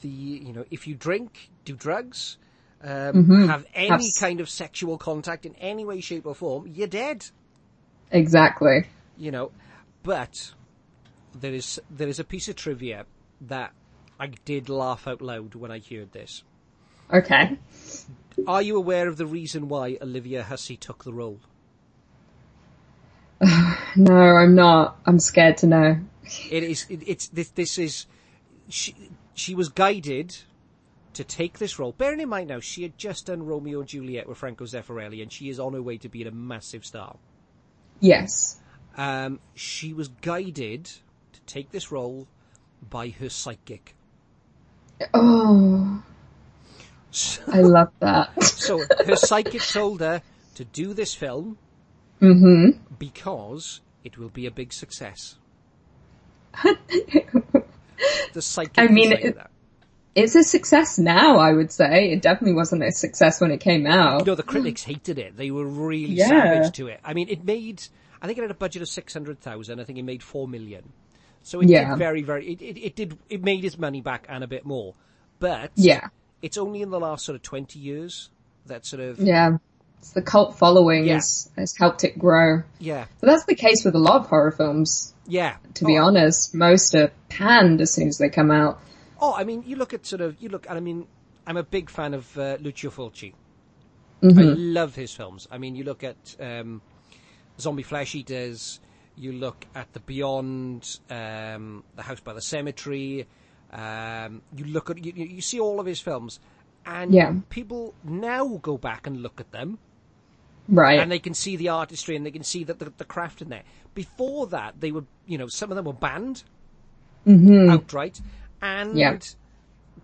the you know, if you drink, do drugs, um, have any Have kind of sexual contact in any way, shape, or form, you're dead. Exactly. You know, but there is there is a piece of trivia that I did laugh out loud when I heard this. Okay. Are you aware of the reason why Olivia Hussey took the role? No, I'm not. I'm scared to know. It is. It, it's this. This is. She. She was guided to take this role. Bearing in mind now, she had just done Romeo and Juliet with Franco Zeffirelli, and she is on her way to being a massive star. Yes. Um, she was guided to take this role by her psychic. Oh, So, I love that. so her psychic told her to do this film mm-hmm. because it will be a big success. The psychic. I mean, it-. It's a success now, I would say. It definitely wasn't a success when it came out. No, the critics hated it. They were really Yeah. savage to it. I mean, it made. I think it had a budget of six hundred thousand. I think it made four million. So it Yeah. did very, very. It, it, it did. It made its money back and a bit more. But Yeah. it's only in the last sort of twenty years that sort of Yeah. It's the cult following Yeah. has, has helped it grow. yeah, But that's the case with a lot of horror films, yeah. to be oh, honest. Most are panned as soon as they come out. Oh, I mean, you look at sort of you look. and I mean, I'm a big fan of uh, Lucio Fulci. Mm-hmm. I love his films. I mean, you look at um, Zombie Flesh Eaters. You look at The Beyond, um, The House by the Cemetery. Um, you look at you, you you see all of his films, and Yeah. people now go back and look at them, Right. and they can see the artistry and they can see that the, the craft in there. Before that, they were, you know, some of them were banned outright and Mm-hmm. Yeah.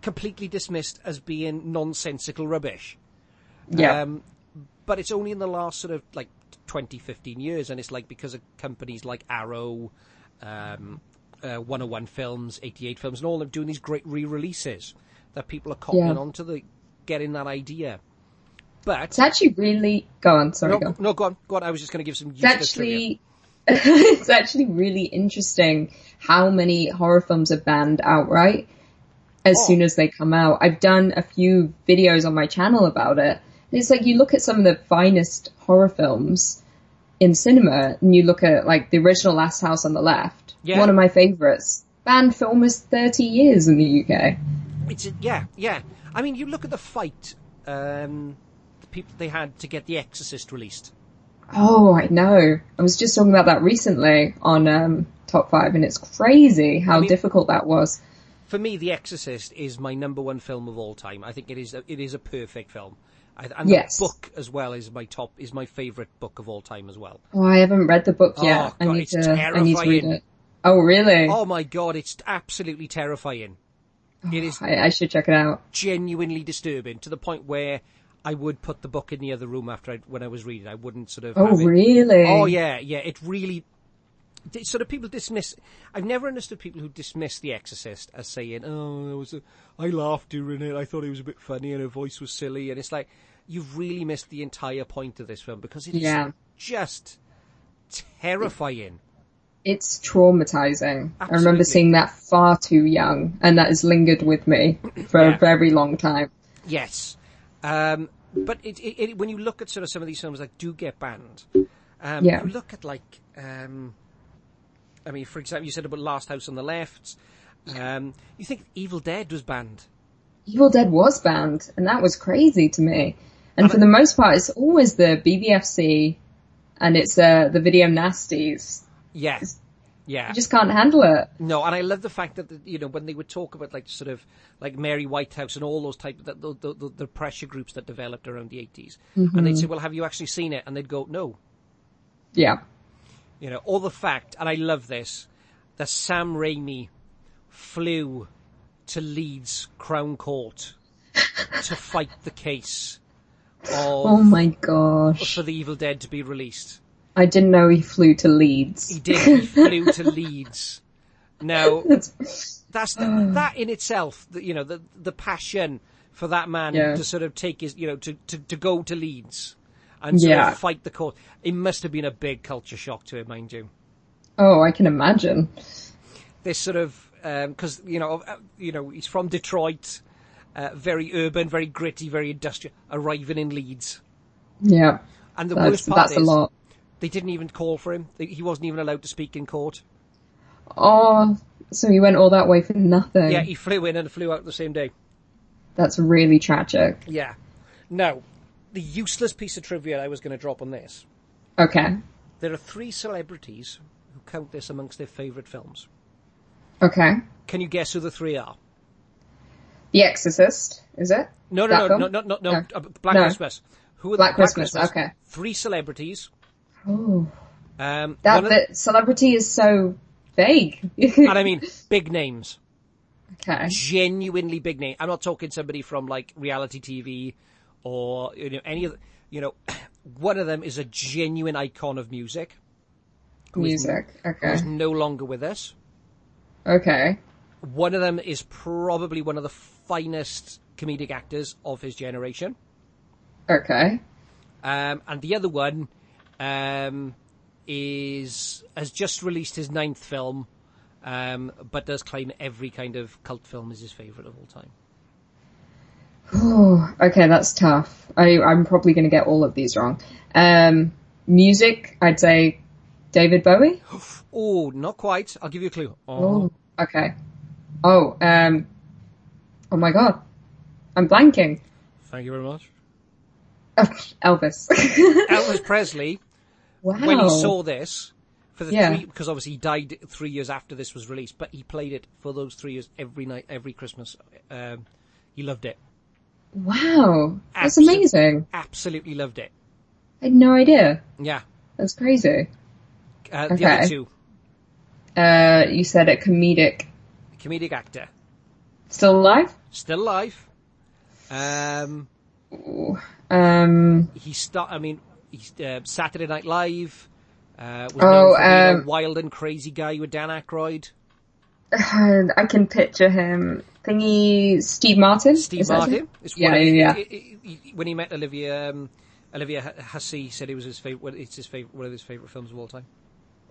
completely dismissed as being nonsensical rubbish. yeah. Um, but it's only in the last sort of like 20, 15 years, and it's like because of companies like Arrow, um, uh, 101 Films, 88 Films, and all of them doing these great re-releases that people are copying Yeah. onto the getting that idea. But it's actually really. Go on. Sorry. no, go. no, go on, go on. I was just going to give some It's actually. it's actually really interesting how many horror films are banned outright as Oh. soon as they come out. I've done a few videos on my channel about it. And It's like you look at some of the finest horror films in cinema, and you look at like the original Last House on the Left, Yeah. one of my favorites. Banned for almost thirty years in the UK. It's yeah, yeah. I mean, you look at the fight um, people they had to get The Exorcist released. Oh, I know. I was just talking about that recently on um, Top Five, and it's crazy how mean- difficult that was. For me, The Exorcist is my number one film of all time. I think it is a, it is a perfect film. I, and Yes. the book as well is my top is my favorite book of all time as well. Oh, I haven't read the book Oh, yet. I God, need it's to. I need to read terrifying. it. Oh, really? Oh my god, it's absolutely terrifying. It is I, I should check it out. genuinely disturbing to the point where I would put the book in the other room after I, when I was reading. I wouldn't sort of. Oh, really? Oh yeah, yeah. It really. Sort of people dismiss. I've never understood people who dismiss The Exorcist as saying, "Oh, there was a, I laughed during it. I thought it was a bit funny, and her voice was silly." And it's like you've really missed the entire point of this film because it is Yeah. just terrifying. It's traumatizing. I remember seeing that far too young, and that has lingered with me for Yeah. a very long time. Yes, um, but it, it, it, when you look at sort of some of these films that do get banned, um, Yeah. you look at like, um, I mean, for example, you said about Last House on the Left. Um, you think Evil Dead was banned? Evil Dead was banned, and that was crazy to me. And for the most part, it's always the BBFC, and it's uh, the video nasties. Yes. Yeah. You just can't handle it. No, and I love the fact that you know when they would talk about like sort of like Mary Whitehouse and all those type of the, the, the, the pressure groups that developed around the 80s and they'd mm-hmm. say, "Well, have you actually seen it?" And they'd go, "No." Yeah. You know, or the fact, and I love this, that Sam Raimi flew to Leeds Crown Court to fight the case oh of, Oh my gosh. for the Evil Dead to be released. I didn't know he flew to Leeds. He did. He flew to Leeds. Now, That's- the, that in itself, you know, the the passion for that man Yeah. to sort of take his, you know, to, to, to go to Leeds and sort Yeah. of fight the court. It must have been a big culture shock to him, mind you. oh, I can imagine. This sort of because you know, uh, you know, he's from Detroit, uh, very urban, very gritty, very industrial, arriving in Leeds, Yeah. and the That's, worst part that's is a lot. They didn't even call for him. They, he wasn't even allowed to speak in court. Oh, so he went all that way for nothing. Yeah, he flew in and flew out the same day. That's really tragic. Yeah. Now, the useless piece of trivia I was going to drop on this. Okay. There are three celebrities who count this amongst their favourite films. Okay. Can you guess who the three are? The Exorcist, is it? No, no, no, no, no, no, No. uh, Black No. Christmas. Who are Black the Christmas, okay. Three celebrities. Oh, Um, that one of- the celebrity is so vague. and I mean big names, okay. genuinely big name. I'm not talking somebody from like reality TV or you know any of the, you know. One of them is a genuine icon of music. who is- Music. Okay. Who's no longer with us. Okay. One of them is probably one of the finest comedic actors of his generation. Okay. Um, and the other one um, is has just released his ninth film, um, but does claim every kind of cult film is his favourite of all time. Oh, okay, that's tough. I, I'm probably going to get all of these wrong. Um, music, I'd say David Bowie. Oh, not quite. I'll give you a clue. Oh, okay. Oh, um, oh my god. I'm blanking. Thank you very much. Elvis. Elvis Presley, wow. when he saw this, for the Yeah. three, because obviously he died three years after this was released, but he played it for those three years every night, every Christmas. Um, he loved it. Wow. That's Absolute- amazing. Absolutely loved it. I had no idea. Yeah. That's crazy. Uh, The other two, Uh, you said a comedic. comedic actor, Still alive? still alive. Um, Um, he start. I mean, uh, Saturday Night Live. Uh, was Oh, known um, wild and crazy guy with Dan Aykroyd. I can picture him. Thingy, Steve Martin? Steve Martin. It's Yeah, yeah, it- it- it- when he met Olivia, um, Olivia Hussey said it was his favorite. It's his favorite, one of his favorite films of all time.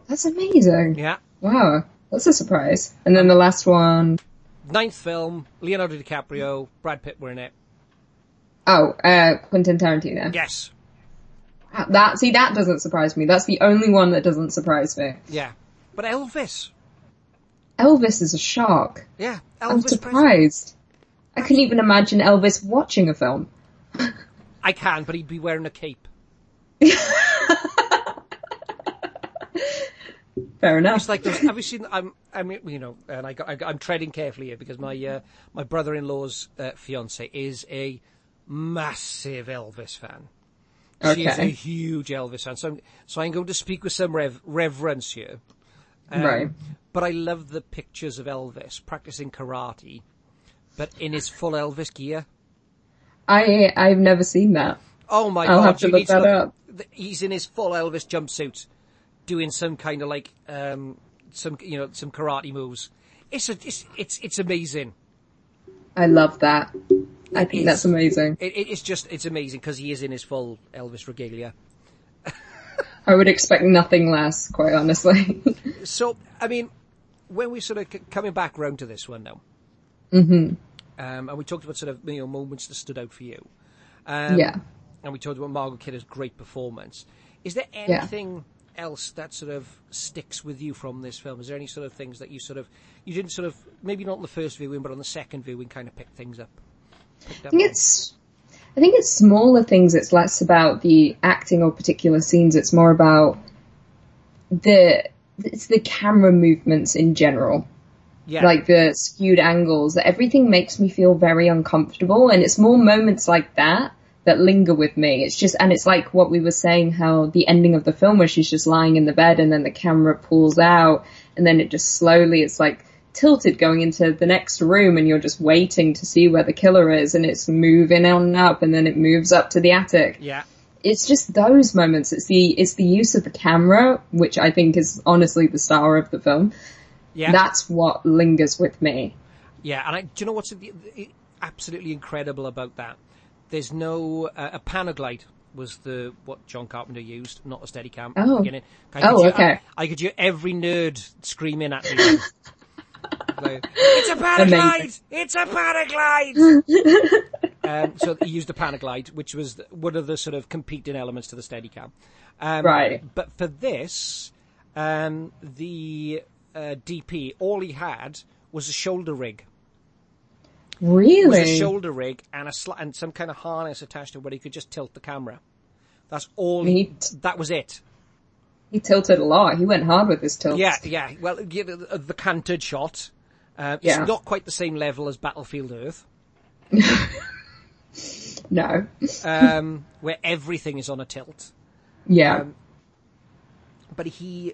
That's amazing. Yeah. Wow. That's a surprise. And then the last one, Ninth film, Leonardo DiCaprio, Brad Pitt were in it. oh, uh, Quentin Tarantino. Yes. That, see, that doesn't surprise me. That's the only one that doesn't surprise me. Yeah. But Elvis. Elvis is a shock. Yeah. I'm Elvis Presley. surprised. I couldn't even imagine Elvis watching a film. I can, but he'd be wearing a cape. Fair enough. It's like those, have you seen? I'm, I mean, you know, and I, I I'm treading carefully here because my uh, my brother-in-law's uh, fiance is a massive Elvis fan. She is a huge Elvis fan, so I'm, so I'm going to speak with some rev- reverence here. Um, Right. But I love the pictures of Elvis practicing karate, but in his full Elvis gear. I, I've never seen that. Oh my I'll god! have to look need to that look- up. He's in his full Elvis jumpsuit, doing some kind of like um, some you know some karate moves. It's a, it's it's it's amazing. I love that. I think that's amazing. It, it, it's just it's amazing because he is in his full Elvis regalia. I would expect nothing less, quite honestly. So I mean, when we sort of c- coming back round to this one now, mm-hmm. um, and we talked about sort of you know moments that stood out for you. Um, yeah. and we talked about Margot Kidder's great performance. Is there Yeah. anything else that sort of sticks with you from this film? Is there any sort of things that you sort of you didn't sort of maybe not on the first viewing, but on the second viewing, kind of pick things up? I think it's I think it's smaller things. It's less about the acting or particular scenes. It's more about the it's the camera movements in general, yeah, like the skewed angles. Everything makes me feel very uncomfortable, and it's more moments like that that linger with me. It's just and it's like what we were saying, how the ending of the film where she's just lying in the bed and then the camera pulls out, and then it just slowly it's like tilted going into the next room and you're just waiting to see where the killer is and it's moving on and up and then it moves up to the attic. yeah, It's just those moments. It's the, it's the use of the camera, which I think is honestly the star of the film. yeah, That's what lingers with me. yeah. And I, do you know what's absolutely incredible about that? There's no uh, a Panaglide was the what John Carpenter used, not a Steadicam. at the Oh. beginning. I Oh, hear- okay. I, I could hear every nerd screaming at me. Like, it's a Panaglide! It's a Panaglide! um, so he used a Panaglide, which was one of the sort of competing elements to the Steadicam. Um, Right. But for this, um, the uh, DP, all he had was a shoulder rig. was a Really? shoulder rig and a sl- and some kind of harness attached to it where he could just tilt the camera. That's all. Neat. That was it. He tilted a lot. He went hard with his tilt. Yeah, yeah. Well, yeah, the, the canted shot. Uh, Yeah. It's not quite the same level as Battlefield Earth, No. um, where everything is on a tilt. Yeah. Um, But he,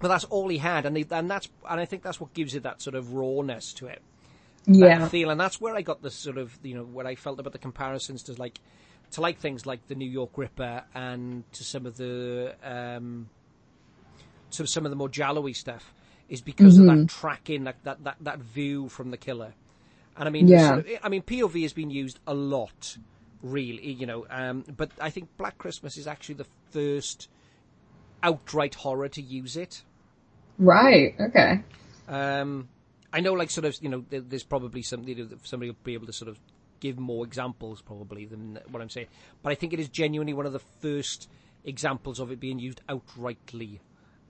but that's all he had, and they, and that's and I think that's what gives it that sort of rawness to it. yeah. that feel, and that's where I got the sort of you know what I felt about the comparisons to like to like things like the New York Ripper and to some of the um, to some of the more giallo-y stuff is because of Mm-hmm. that tracking, that, that that that view from the killer. And I mean, Yeah. sort of- I mean, POV has been used a lot, really, you know. Um, but I think Black Christmas is actually the first outright horror to use it. Right. Okay. Um, I know, like, sort of, you know, there, there's probably somebody somebody will be able to sort of give more examples, probably, than what I'm saying. But I think it is genuinely one of the first examples of it being used outrightly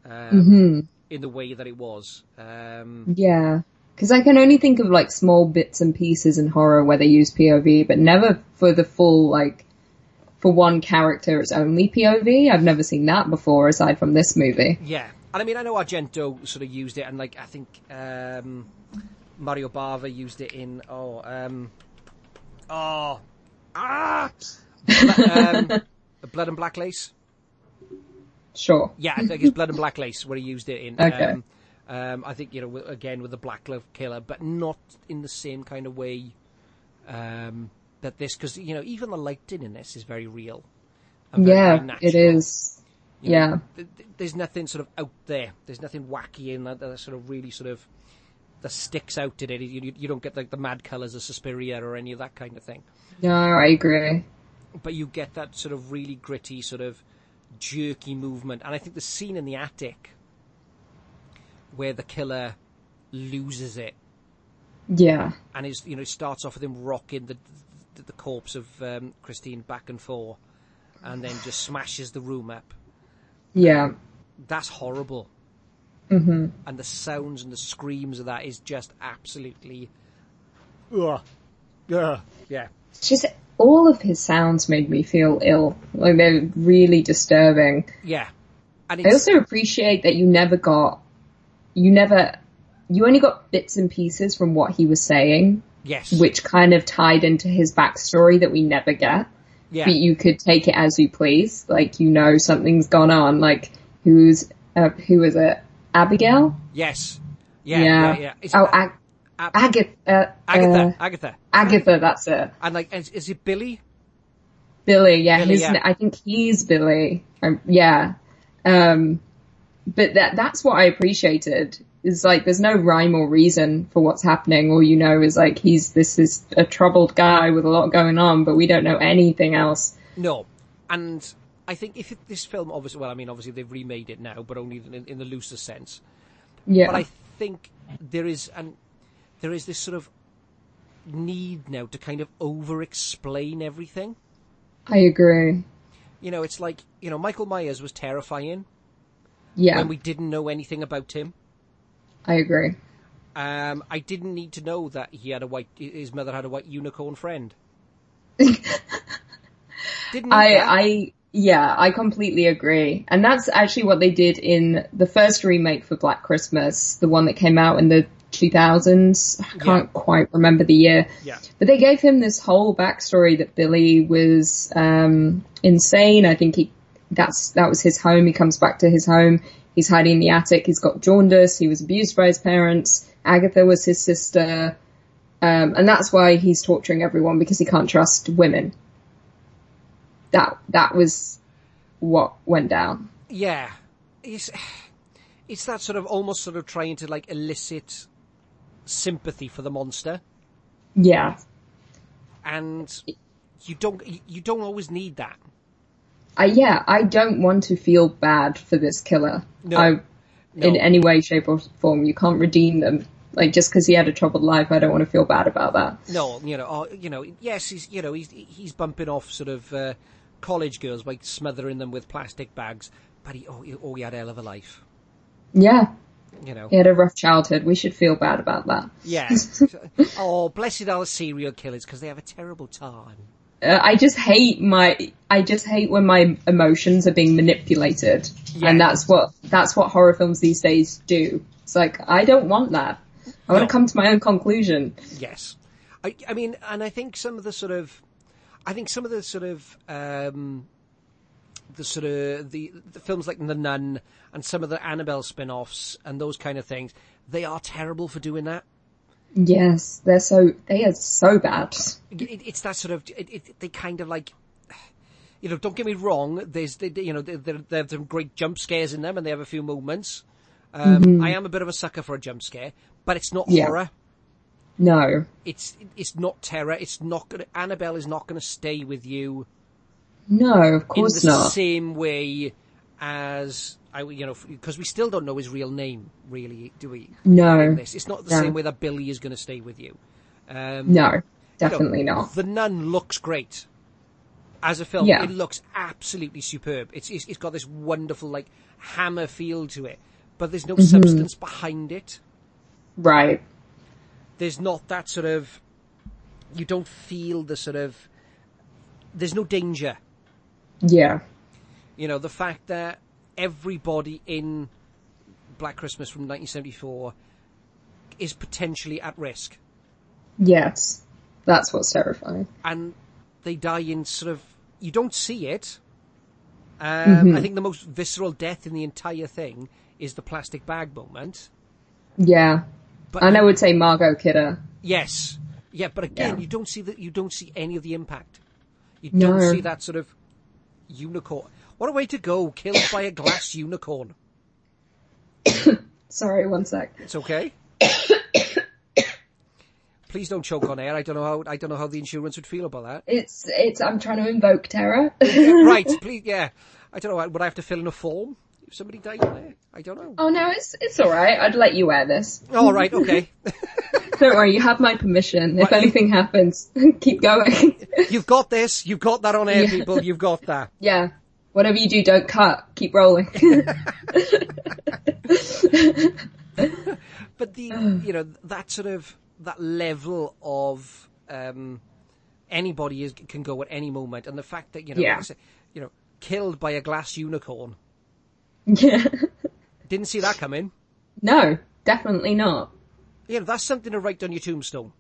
um, in the way that it was. Um, Yeah. Because I can only think of like small bits and pieces in horror where they use POV, but never for the full like for one character it's only POV. I've never seen that before aside from this movie. yeah, and I mean, I know Argento sort of used it, and like I think um, Mario Bava used it in oh um, oh ah. um, Blood and Black Lace. Sure. Yeah, I think it's Blood and Black Lace where he used it in. Okay. Um, um, I think you know again with the Black Glove Killer, but not in the same kind of way um, that this because you know even the lighting in this is very real. very, Yeah, very it is. You know, Yeah. th- th- there's nothing sort of out there. There's nothing wacky in that, that sort of really sort of that sticks out in it. You, you, you don't get like the mad colours of Suspiria or any of that kind of thing, No, I agree. but you get that sort of really gritty, sort of jerky movement. And I think the scene in the attic where the killer loses it Yeah. and is you know it starts off with him rocking the the, the corpse of um, Christine back and forth, and then just smashes the room up. Yeah. That's horrible. hmm and the sounds and the screams of that is just absolutely. Ugh. Ugh. Yeah. It's just all of his sounds made me feel ill. Like they're really disturbing. Yeah. And I also appreciate that you never got, you never, you only got bits and pieces from what he was saying, yes. which kind of tied into his backstory that we never get. yeah. But you could take it as you please. Like you know something's gone on. Like who's uh, who is it? Abigail? yes. Yeah. Yeah. Yeah. It's oh, Ab- Agatha. Uh, Agatha. uh, Agatha. Agatha. That's it. And like, is, is it Billy? Billy, yeah, Billy, yeah. I think he's Billy. Um, yeah. Um, but that, that's what I appreciated is like, there's no rhyme or reason for what's happening. All you know is like, he's, this is a troubled guy with a lot going on, but we don't know anything else. No. And I think if it, this film, obviously, well, I mean, obviously they've remade it now, but only in, in the looser sense. Yeah. But I think there is an there is this sort of need now to kind of over-explain everything. I agree. You know, it's like you know, Michael Myers was terrifying Yeah. when we didn't know anything about him. I agree. Um, I didn't need to know that he had a white, his mother had a white unicorn friend. didn't I, that. I, yeah, I completely agree. And that's actually what they did in the first remake for Black Christmas, the one that came out in the 2000s. I can't quite remember the year. yeah, But they gave him this whole backstory that Billy was um, insane. I think he that's that was his home. He comes back to his home. He's hiding in the attic. He's got jaundice. He was abused by his parents. Agatha was his sister, um, and that's why he's torturing everyone because he can't trust women. That that was what went down. yeah. It's it's that sort of almost sort of trying to like elicit sympathy for the monster. Yeah, and you don't you don't always need that. I yeah. I don't want to feel bad for this killer. No. I, No. in any way, shape, or form. You can't redeem them. Like just because he had a troubled life, I don't want to feel bad about that. No, you know, oh, you know, yes, he's you know he's he's bumping off sort of uh, college girls by smothering them with plastic bags, but he oh he, oh he had a hell of a life, Yeah, you know. he had a rough childhood. We should feel bad about that. Yeah. oh, blessed are the serial killers because they have a terrible time. Uh, I just hate my. I just hate when my emotions are being manipulated, Yeah. and that's what that's what horror films these days do. It's like I don't want that. I want to come to my own conclusion. Yes, I, I mean, and I think some of the sort of, I think some of the sort of, um, the sort of the, the films like The Nun and some of the Annabelle spin-offs and those kind of things, they are terrible for doing that. Yes, they're so they are so bad. It, it's that sort of, it, it, they kind of like. You know, don't get me wrong. There's, they, you know, they, there some great jump scares in them, and they have a few moments. Um, I am a bit of a sucker for a jump scare, but it's not Yeah. horror. No, It's it's not terror. It's not gonna. Annabelle is not going to stay with you no, of course in the not. same way as I, you know, because we still don't know his real name, really, do we? No. This, it's not the No. same way that Billy is going to stay with you. Um, No, you know, definitely not. The Nun looks great as a film. Yeah. It looks absolutely superb. It's, it's it's got this wonderful like hammer feel to it, but there's Mm-hmm. no substance behind it. Right. there's not that sort of you don't feel the sort of there's no danger Yeah. you know the fact that everybody in black christmas from 1974 is potentially at risk Yes. That's what's terrifying. and they die in sort of you don't see it Um, I think the most visceral death in the entire thing is the plastic bag moment. Yeah. But And I would say Margot Kidder. Yes. Yeah, but again, Yeah. you don't see that. You don't see any of the impact. You don't see that sort of unicorn. What a way to go! Killed by a glass unicorn. Sorry, one sec. It's okay. Please don't choke on air. I don't know how. I don't know how the insurance would feel about that. It's, it's, I'm trying to invoke terror. Right. Please. Yeah. I don't know. Would I have to fill in a form somebody died air? I don't know. oh no, it's, it's alright. I'd let you wear this. All right. Okay. Don't worry, you have my permission. If Right. anything happens, keep going. You've got this. You've got that on air, Yeah. people. You've got that. yeah. Whatever you do, don't cut. Keep rolling. But the you know that sort of that level of um, anybody is can go at any moment, and the fact that you know Yeah. like I say, you know killed by a glass unicorn yeah. didn't see that coming. No, definitely not. Know that's something to write on your tombstone.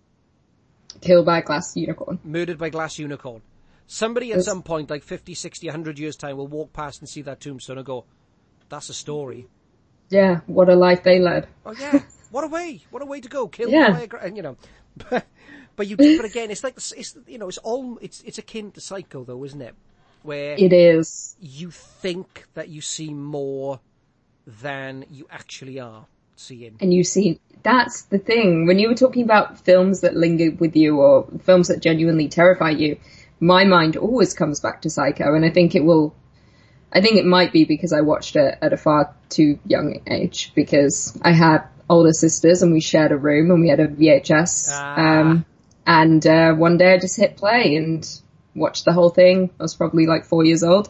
Killed by a glass unicorn. Murdered by glass unicorn. Somebody at Yes. some point, like 50, 60, 100 years time, will walk past and see that tombstone and go, "That's a story." Yeah, what a life they led. Oh yeah, what a way! What a way to go! Killed Yeah. by a gra- and you know, but, but you but again, it's like it's you know it's all it's it's akin to Psycho though, isn't it? Where It is. you think that you see more than you actually are seeing. And you see, that's the thing. When you were talking about films that linger with you or films that genuinely terrify you, my mind always comes back to Psycho. And I think it will, I think it might be because I watched it at a far too young age because I had older sisters and we shared a room and we had a VHS. Ah. Um, and, uh, one day I just hit play and watched the whole thing. I was probably like four years old.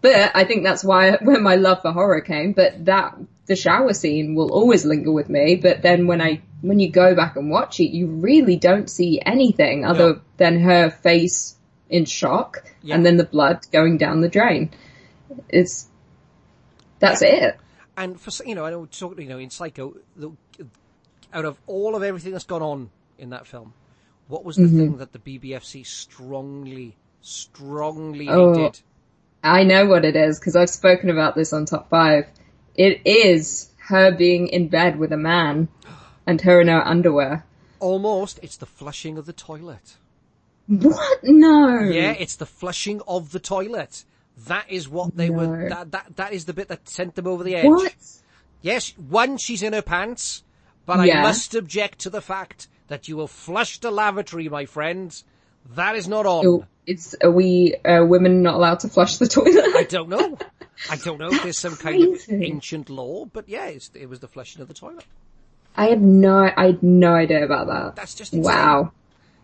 But I think that's why where my love for horror came. But that the shower scene will always linger with me. But then when I when you go back and watch it, you really don't see anything other No. than her face in shock Yeah. and then the blood going down the drain. It's that's it. And for you know, I know talk, you know in Psycho, the, out of all of everything that's gone on in that film, what was the Mm-hmm. thing that the BBFC strongly, strongly Oh. hated? I know what it is because I've spoken about this on top five. It is her being in bed with a man and her in her underwear. Almost, it's the flushing of the toilet. What? No. Yeah, it's the flushing of the toilet. That is what they were. No. That, that that is the bit that sent them over the edge. What? Yes, one, she's in her pants, but I must object to the fact that you will flush the lavatory, my friend. That is not on. Oh, It's are we uh, women not allowed to flush the toilet? I don't know. I don't know if there's some kind of ancient law, but yeah, it's, it was the flushing of the toilet. I had no, I had no idea about that. That's just insane. wow.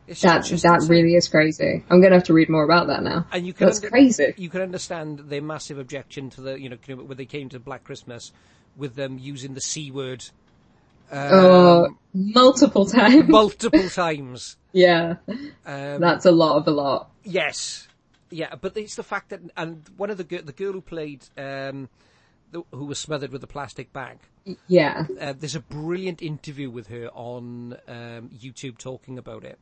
It's That just that insane. really is crazy. I'm gonna have to read more about that now. And you can That's under- crazy. You can understand their massive objection to the, you know, when they came to Black Christmas, with them using the c word oh, multiple times. multiple times. yeah, Um, that's a lot of a lot. Yes, yeah, but it's the fact that and one of the the girl who played um, the, who was smothered with a plastic bag. Yeah. Uh, there's a brilliant interview with her on um, YouTube talking about it,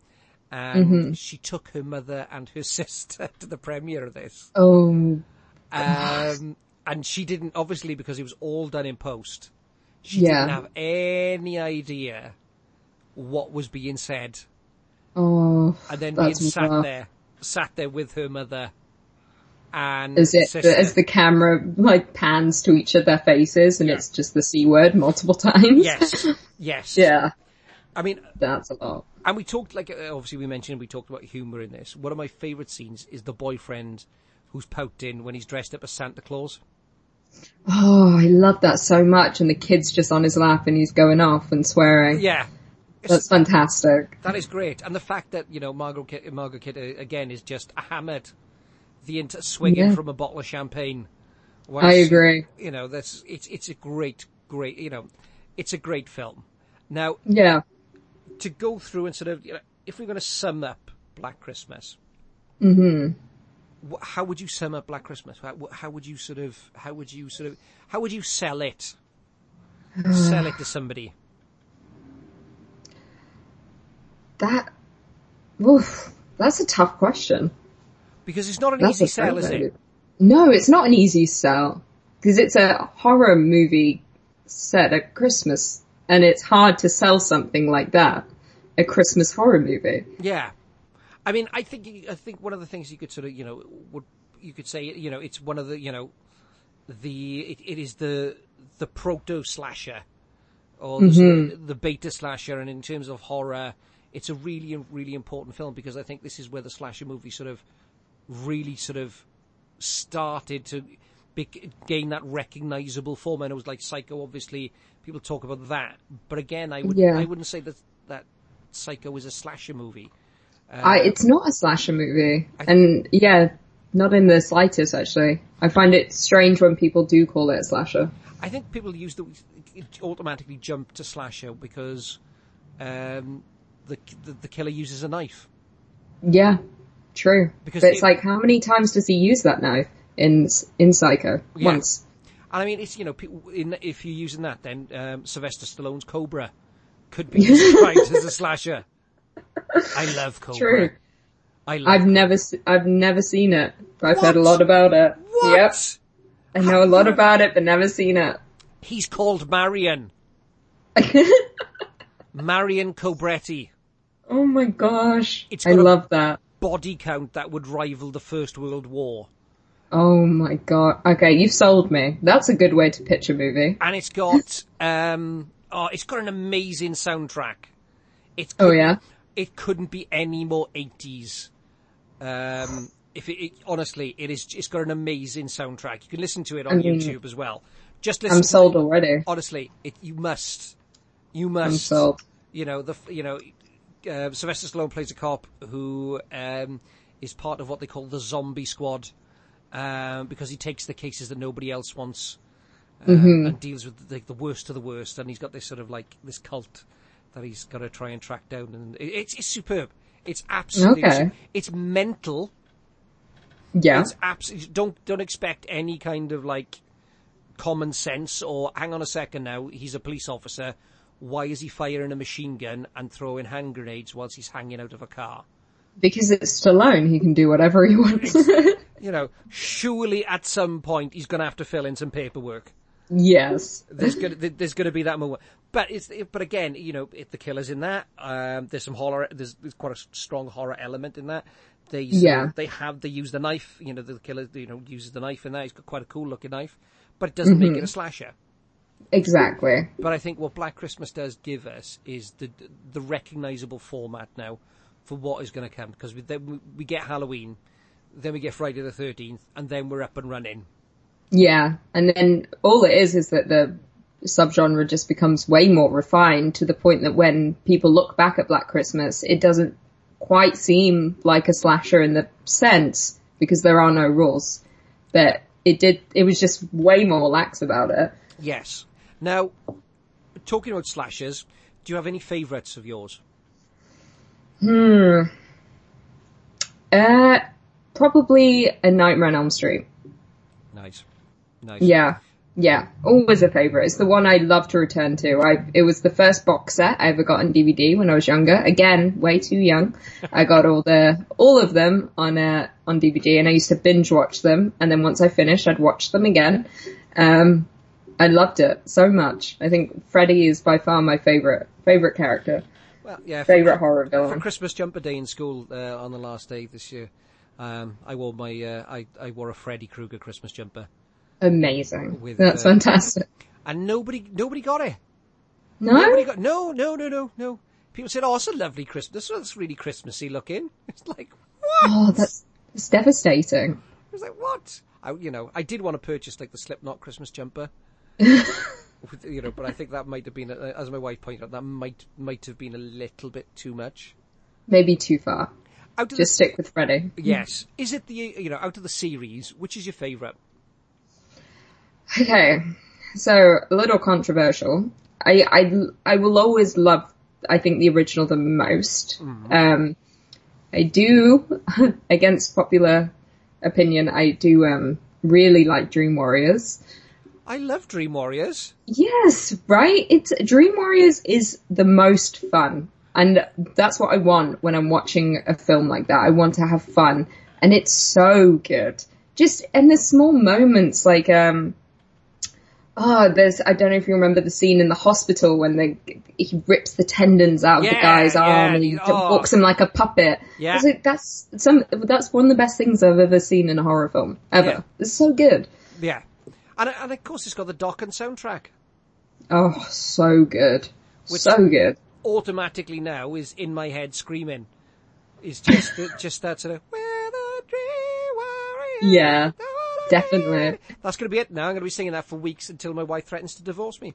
and Mm-hmm. she took her mother and her sister to the premiere of this, Oh, um, and she didn't obviously because it was all done in post. She Yeah. didn't have any idea what was being said, oh. and then being sat rough. there, sat there with her mother. And As it sister. as the camera like pans to each of their faces and Yeah. it's just the c word multiple times. Yes, yes. Yeah, I mean, that's a lot. and we talked like uh, obviously we mentioned we talked about humour in this. One of my favourite scenes is the boyfriend who's pouting when he's dressed up as Santa Claus. Oh, I love that so much. And the kid's just on his lap and he's going off and swearing. Yeah, That's fantastic. that is great. And the fact that you know Margot Margot Kid uh, again is just hammered, the inter- swinging Yeah. from a bottle of champagne. I agree. You know that's it's it's a great great you know it's a great film. Now Yeah. to go through and sort of, you know, if we're going to sum up Black Christmas, hmm wh- how would you sum up Black Christmas? How, how would you sort of, how would you sort of, how would you sell it? sell it to somebody. That, oof, that's a tough question. Because it's not an That's easy sell, is it? No, it's not an easy sell because it's a horror movie set at Christmas, and it's hard to sell something like that, a Christmas horror movie. Yeah, I mean, I think I think one of the things you could sort of you know would you could say you know it's one of the you know the it, it is the the proto slasher or the, of mm-hmm. the beta slasher, and in terms of horror, it's a really really important film because I think this is where the slasher movie sort of really sort of started to gain that recognizable form. And it was like Psycho, obviously people talk about that, but again, I would Yeah. I wouldn't say that that Psycho is a slasher movie. I, it's not a slasher movie, and yeah, not in the slightest actually. I find it strange when people do call it a slasher. I think people use the automatically jump to slasher because um, the, the the killer uses a knife. Yeah, true. Because but it's it- like, how many times does he use that knife in in Psycho? Yeah. Once. And I mean, it's you know, in, if you're using that, then um, Sylvester Stallone's Cobra could be described as a slasher. I love Cobra. True. I love. I've never, se- I've never seen it. but I've heard a lot about it. What? Yep, I know a lot about it, but never seen it. He's called Marion. Marion Cobretti. oh my gosh, It's I got a- love that. Body count that would rival the First World War. Oh my god. Okay, you've sold me. That's a good way to pitch a movie. and it's got um oh it's got an amazing soundtrack. It's Oh yeah. It couldn't be any more 80s. Um if it, it honestly it is it's got an amazing soundtrack. You can listen to it on I mean, YouTube as well. Just listen I'm sold already. Honestly, it you must you must. I'm sold. you know the you know uh, Sylvester Stallone plays a cop who um, is part of what they call the zombie squad um, because he takes the cases that nobody else wants uh, and deals with the, the worst of the worst and he's got this sort of like this cult that he's got to try and track down and it, it's, it's superb it's absolutely Okay. it's mental Yeah. it's absolutely don't don't expect any kind of like common sense or hang on a second now he's a police officer why is he firing a machine gun and throwing hand grenades whilst he's hanging out of a car Because it's Stallone, he can do whatever he wants. you know surely at some point he's going to have to fill in some paperwork yes. there's going to there's going to be that moment but it's but again you know if the killer's in that um, there's some horror there's, there's quite a strong horror element in that they Yeah. they have they use the knife you know the killer you know uses the knife in that he's got quite a cool looking knife but it doesn't make it a slasher Exactly. But I think what Black Christmas does give us is the the recognizable format now for what is going to come because we, then we get Halloween, then we get Friday the Thirteenth, and then we're up and running. Yeah. And then all it is is that the subgenre just becomes way more refined to the point that when people look back at Black Christmas, it doesn't quite seem like a slasher in the sense because there are no rules. But it did, it was just way more lax about it. Yes. Now, talking about slashers, do you have any favourites of yours? Hmm. Uh, probably a Nightmare on Elm Street. Nice, nice. Yeah. Yeah. Always a favorite. It's the one I love to return to. I, it was the first box set I ever got on DVD when I was younger. Again, way too young. I got all the, all of them on, uh, on DVD and I used to binge watch them. And then once I finished, I'd watch them again. Um, I loved it so much. I think Freddy is by far my favorite, favorite character. Well, yeah. for- Favorite horror For villain. Christmas jumper day in school uh, on the last day this year, um, I wore my uh, I I wore a Freddy Krueger Christmas jumper, Amazing. With, That's uh, fantastic. and nobody nobody got it. No? Nobody got no, no, no, no, no. People said, "Oh, it's a lovely Christmas. It's really Christmassy looking." It's like what? Oh, that's, that's devastating. I was like, "What?" I, you know, I did want to purchase like the Slipknot Christmas jumper, you know, but I think that might have been, uh, as my wife pointed out, that might might have been a little bit too much. Maybe too far. Out of Just the, stick with Freddy. yes, is it the you know out of the series, which is your favourite? Okay, so a little controversial. I, I, I will always love, I think, the original the most. Um, I do, against popular opinion, I do um, really like Dream Warriors. I love Dream Warriors. Yes, right? It's Dream Warriors is the most fun. And that's what I want when I'm watching a film like that. I want to have fun. And it's so good. just and the small moments like um oh there's I don't know if you remember the scene in the hospital when they he rips the tendons out of the guy's yeah, arm and he oh. walks him like a puppet. Yeah. Like, that's some that's one of the best things I've ever seen in a horror film ever. Yeah. It's so good. Yeah. And, and of course it's got the Dokken soundtrack. Oh, so good. Which- so good. Automatically now is in my head screaming. Is just just that sort of "We're the dream warriors." Yeah, definitely. That's going to be it now. I'm going to be singing that for weeks until my wife threatens to divorce me.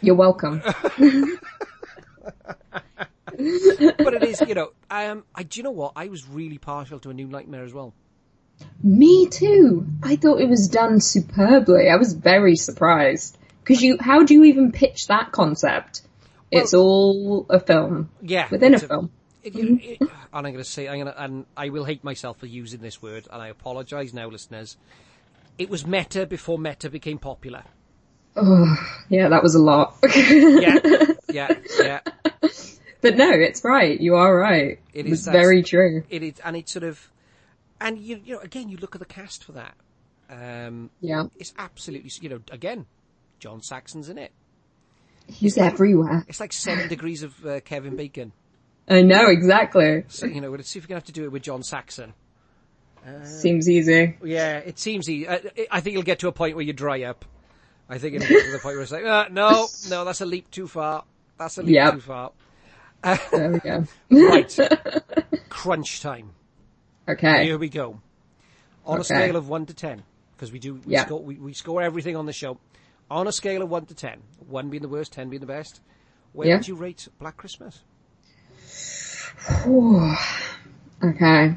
You're welcome. But it is, you know, um, I, do you know what? I was really partial to A New Nightmare as well. Me too. I thought it was done superbly. I was very surprised. Cause you, how do you even pitch that concept? it's all a film. Yeah. Within a it's film. It, it, and I'm going to say, I'm going to, and I will hate myself for using this word, and I apologise now, listeners. It was meta before meta became popular. Oh, yeah, that was a lot. Yeah, yeah, yeah. but no, it's right. You are right. It is very true. It is, and it's sort of, and you, you know, again, you look at the cast for that. Um, Yeah. it's absolutely, you know, again, John Saxon's in it. He's everywhere. It's like seven degrees of uh, Kevin Bacon. I know, exactly. So, you know, let's see if we can have to do it with John Saxon. Seems easy. Yeah, it seems easy. I, I think you'll get to a point where you dry up. I think it'll get to the point where it's like, uh, no, no, that's a leap too far. That's a leap Yep. too far. There we go. Right, crunch time. Okay. Here we go. On a scale of one to ten, because we do we, Yeah. score, we, we score everything on the show. On a scale of one to ten, one being the worst, ten being the best. Where Yeah. would you rate Black Christmas? Okay.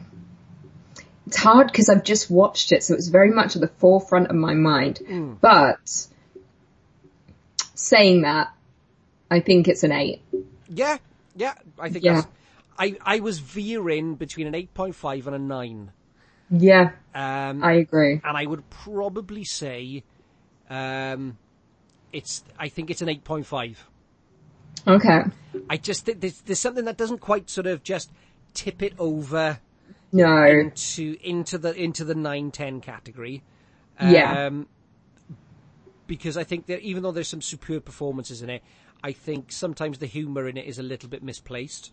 It's hard because I've just watched it, so it's very much at the forefront of my mind. Hmm. But saying that, I think it's an eight. Yeah, yeah, I think Yeah. I I was veering between an eight point five and a nine. Yeah, Um, I agree. and I would probably say, um, it's. I think it's an eight point five. Okay. I just there's, there's something that doesn't quite sort of just tip it over No. into into the into the nine ten category. Yeah. Um, because I think that even though there's some superb performances in it, I think sometimes the humour in it is a little bit misplaced.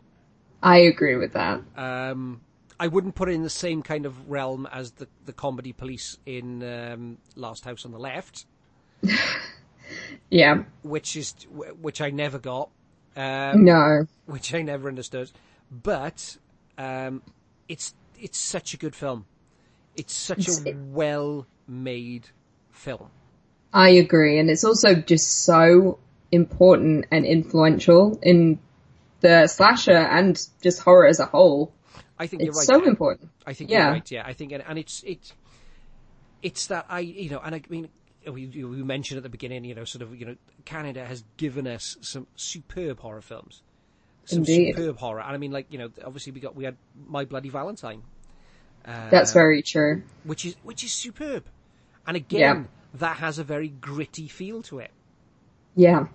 I agree with that. Um, I wouldn't put it in the same kind of realm as the the comedy police in um, Last House on the Left, Yeah. which is which I never got. Um, No. which I never understood. But um, it's it's such a good film. It's such a well made film. I agree. And it's also just so important and influential in the slasher and just horror as a whole. I think you're It's right. so important. I think Yeah. you're right. Yeah, I think, and, and it's it's it's that I you know, and I mean. We, we mentioned at the beginning, you know, sort of, you know, Canada has given us some superb horror films, some Indeed. superb horror, and I mean, like, you know, obviously we got we had My Bloody Valentine, That's very true. which is which is superb, and again, Yeah. that has a very gritty feel to it. Yeah.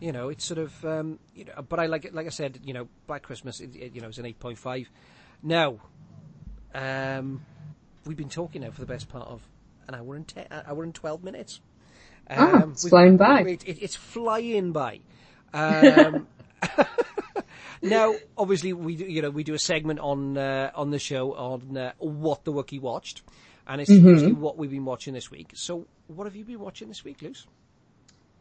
you know, it's sort of, um, you know, but I like it, like I said, you know, Black Christmas, it, it, you know, is an 8.5. Now, um, we've been talking now for the best part of an hour and ten, uh, hour and 12 minutes. Ah, it's we've- flown by. It, it, it's flying by. Um, now, obviously, we do, you know, we do a segment on, uh, on the show on, uh, what the Wookiee watched. And it's Mm-hmm. usually what we've been watching this week. So, what have you been watching this week, Luce?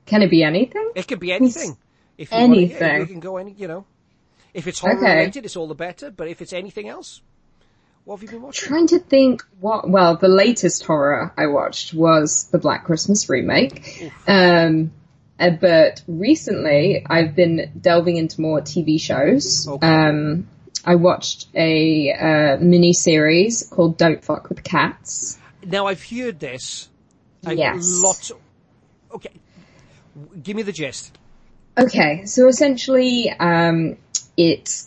Can it be anything? It could be anything. If you Anything. we can go any, you know. If it's horror Okay. related, it's all the better. But if it's anything else, what have you been watching? Trying to think what, well, the latest horror I watched was the Black Christmas remake. Um, uh, but recently I've been delving into more TV shows. Okay. Um, I watched a, uh, mini series called Don't Fuck with Cats. Now I've heard this. I've Yes. Lots. Okay. Give me the gist. Okay, so essentially, um, it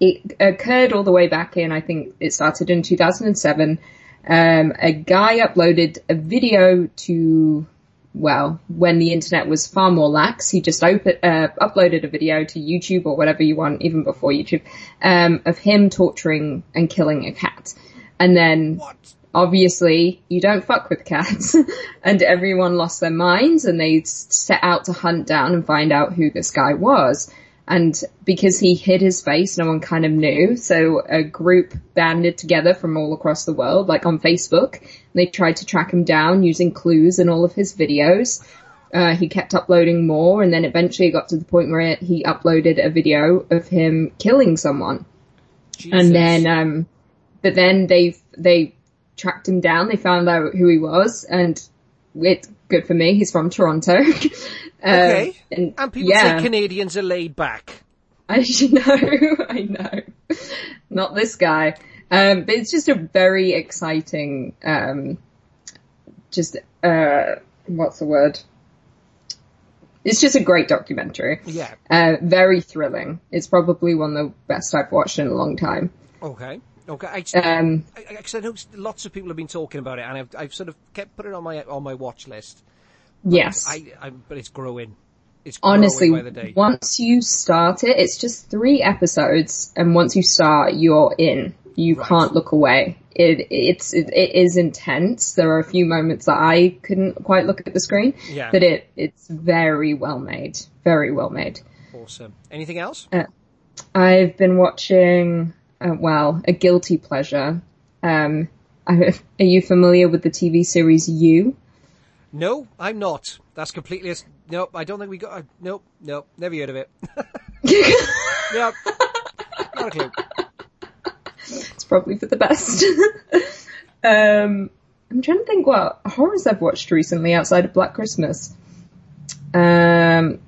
it occurred all the way back in. I think it started in 2007. Um, a guy uploaded a video to, well, when the internet was far more lax, he just op- uh, uploaded a video to YouTube or whatever you want, even before YouTube, um, of him torturing and killing a cat. And then What? obviously you don't fuck with cats and everyone lost their minds and they set out to hunt down and find out who this guy was. And because he hid his face, no one kind of knew. So a group banded together from all across the world, like on Facebook. They tried to track him down using clues in all of his videos. Uh, he kept uploading more and then eventually it got to the point where he uploaded a video of him killing someone. Jesus. And then, um, but then they, they tracked him down. They found out who he was and it's good for me. He's from Toronto. Um, Okay. and, And people yeah. say Canadians are laid back. I know, I know. Not this guy. Um, but it's just a very exciting, um, just, uh, what's the word? It's just a great documentary. Yeah. Uh, very thrilling. It's probably one of the best I've watched in a long time. Okay. Okay. I, Um, I, I, know lots of people have been talking about it, and I've, I've sort of kept putting it on my on my watch list. yes. I, I, but it's growing. It's growing Honestly, by the day. once you start it, it's just three episodes, and once you start, you're in. You Right. can't look away. It it's it, it is intense. There are a few moments that I couldn't quite look at the screen, Yeah. but it it's very well made, very well made. Awesome. Anything else? I've been watching, uh, well, a guilty pleasure. Um, I, are you familiar with the TV series You? No, I'm not. That's completely. Nope. I don't think we got. Uh, nope. Nope. Never heard of it. yep. Not a clue. It's probably for the best. um, I'm trying to think what horrors I've watched recently outside of Black Christmas. Um,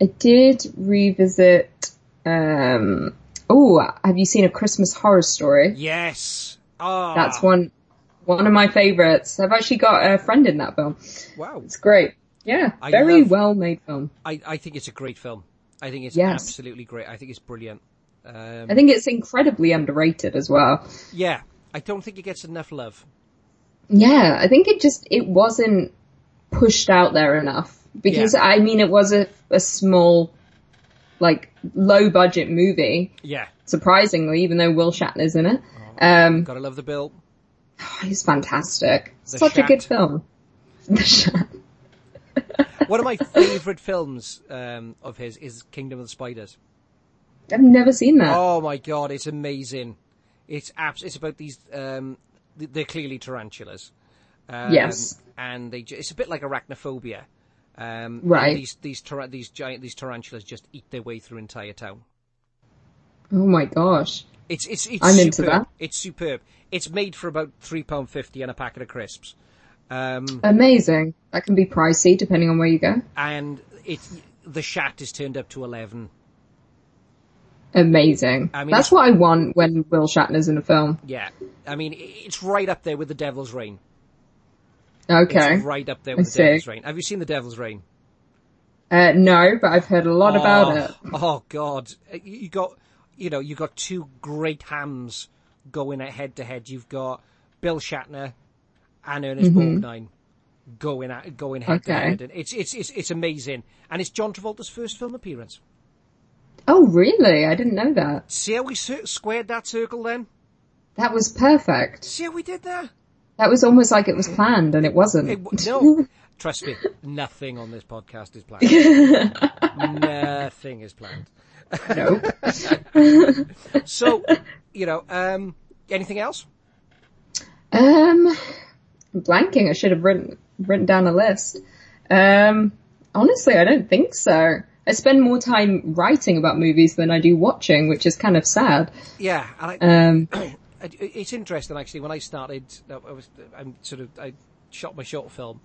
I did revisit. Um, oh, have you seen a Christmas horror story? Yes. Ah. That's one one of my favorites. I've actually got a friend in that film. Wow. It's great. Yeah, I very love- well made film. I, I think it's a great film. I think it's Yes. absolutely great. I think it's brilliant. Um, I think it's incredibly underrated as well. yeah. I don't think it gets enough love. Yeah, I think it just it wasn't pushed out there enough because Yeah. I mean it was a a small like low budget movie Yeah. surprisingly even though Will Shatner's in it. Um Gotta love the bill. he's fantastic. The Such a good film. The Shat. One of my favourite films um, of his is Kingdom of the Spiders. I've never seen that. Oh my god, it's amazing. It's abs- It's about these. Um, th- they're clearly tarantulas. Um, Yes. and they. It's a bit like arachnophobia. Um, Right. These these tar- these giant these tarantulas just eat their way through entire town. Oh my gosh. It's it's it's I'm superb. into that. It's superb. It's made for about three pound fifty and a packet of crisps. Um, Amazing. That can be pricey depending on where you go. and it the shat is turned up to eleven. Amazing. I mean, That's what I want when Will Shatner's in a film. Yeah, I mean it's right up there with the Devil's Rain. Okay. It's right up there I with the see. Devil's Rain. Have you seen the Devil's Rain? Uh, no, but I've heard a lot about it. Oh God, you you got you know you got two great hams going at head to head. You've got Bill Shatner and Ernest Borgnine going at, going head to Mm-hmm. Head, and it's it's it's it's amazing. And it's John Travolta's first film appearance. Oh, really? I didn't know that. See how we squared that circle then? That was perfect. See how we did that? That was almost like it was planned, and it wasn't. It, no, trust me, nothing on this podcast is planned. nothing is planned. nope. So, you know, um, anything else? Um, I'm blanking. I should have written written down a list. Um, honestly, I don't think so. I spend more time writing about movies than I do watching, which is kind of sad. Yeah, I, Um, It's interesting actually. When I started, I was I'm sort of I shot my short film.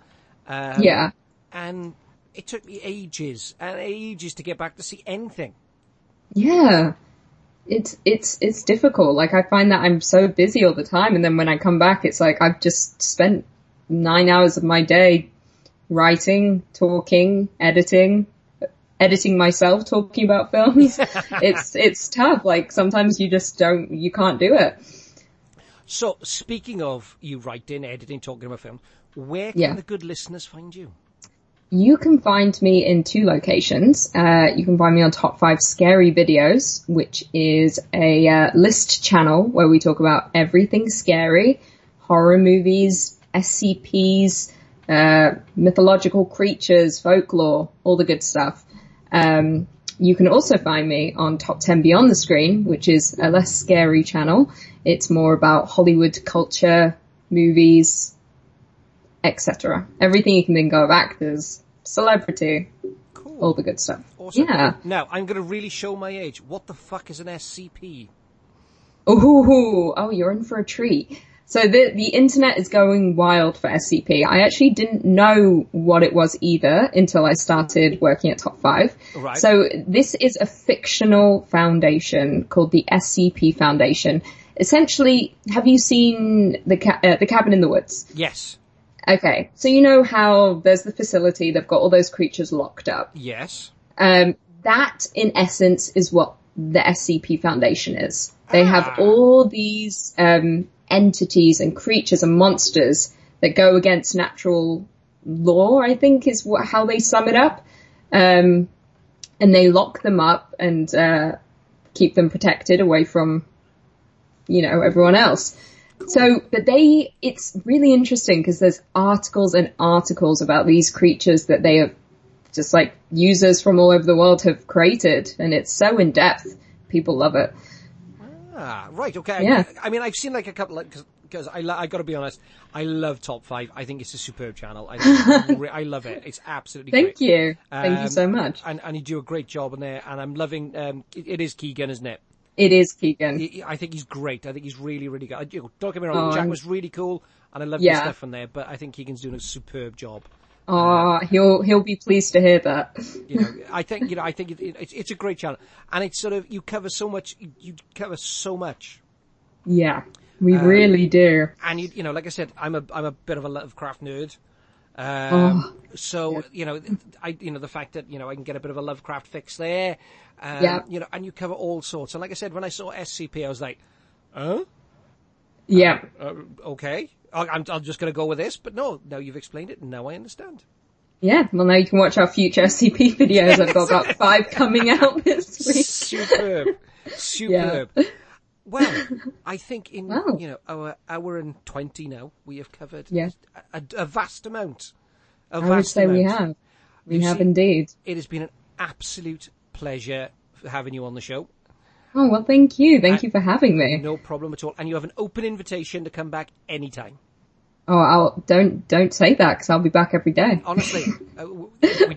Um, yeah. and it took me ages and ages to get back to see anything. Yeah. It's, it's, it's difficult. Like I find that I'm so busy all the time and then when I come back, it's like I've just spent nine hours of my day writing, talking, editing, editing myself, talking about films. it's, it's tough. Like sometimes you just don't, you can't do it. So, speaking of you writing, editing, talking about film, where can Yeah. the good listeners find you? You can find me in two locations. Uh, you can find me on Top 5 Scary Videos, which is a uh, list channel where we talk about everything scary, horror movies, SCPs, uh, mythological creatures, folklore, all the good stuff. Um, you can also find me on Top 10 Beyond the Screen, which is a less scary channel. It's more about Hollywood culture, movies, etc. Everything you can think of, actors, celebrity, all the good stuff. Awesome. Yeah. Now, I'm going to really show my age. What the fuck is an SCP? Ooh, oh, you're in for a treat. So the the internet is going wild for SCP. I actually didn't know what it was either until I started working at Top Five. Right. So this is a fictional foundation called the SCP Foundation. Essentially, have you seen the ca- uh, the Cabin in the Woods? Yes. Okay, so you know how there's the facility, they've got all those creatures locked up. Yes. Um, that, in essence, is what the SCP Foundation is. They have Ah. all these um, entities and creatures and monsters that go against natural law. I think is what, how they sum it up. Um, and they lock them up and uh, keep them protected away from, you know, everyone else. So, but they, it's really interesting because there's articles and articles about these creatures that they have just like users from all over the world have created and it's so in depth. People love it. Ah, right. Okay. Yeah. I mean, I've seen like a couple because I I got to be honest. I love Top Five. I think it's a superb channel. I re- I love it. It's absolutely Thank great. you. Thank you Um, so much. And and you do a great job in there. And I'm loving. Um, it, it is Keegan, isn't it? It is Keegan. He- I think he's great. I think he's really, really good. I- you know, Don't get me wrong. Oh, Jack was really cool, and I love the Yeah. stuff in there. But I think Keegan's doing a superb job. Oh, he'll he'll be pleased to hear that. You know, I think you know. I think it, it, it's it's a great channel, and it's sort of you cover so much. You, cover so much. Yeah, we Um, really do. and you, you know, like I said, I'm a I'm a bit of a Lovecraft nerd. Um, so you know, I you know the fact that you know I can get a bit of a Lovecraft fix there. Um, Yeah. You know, and you cover all sorts. And like I said, when I saw SCP, I was like, huh? Yeah. Uh, okay, I- I'm I'm just going to go with this. But no, now you've explained it, and now I understand. Yeah, well now you can watch our future SCP videos. I've got about five coming out this week. Superb, superb. Well, I think in Wow. you know our hour and twenty now we have covered Yeah. a, a, vast amount. A I would vast say we amount. have. We You have see- indeed. It has been an absolute pleasure having you on the show. Oh well, thank you. Thank I- you for having me. No problem at all. And you have an open invitation to come back anytime. Oh, I'll don't don't say that because I'll be back every day. Honestly, uh,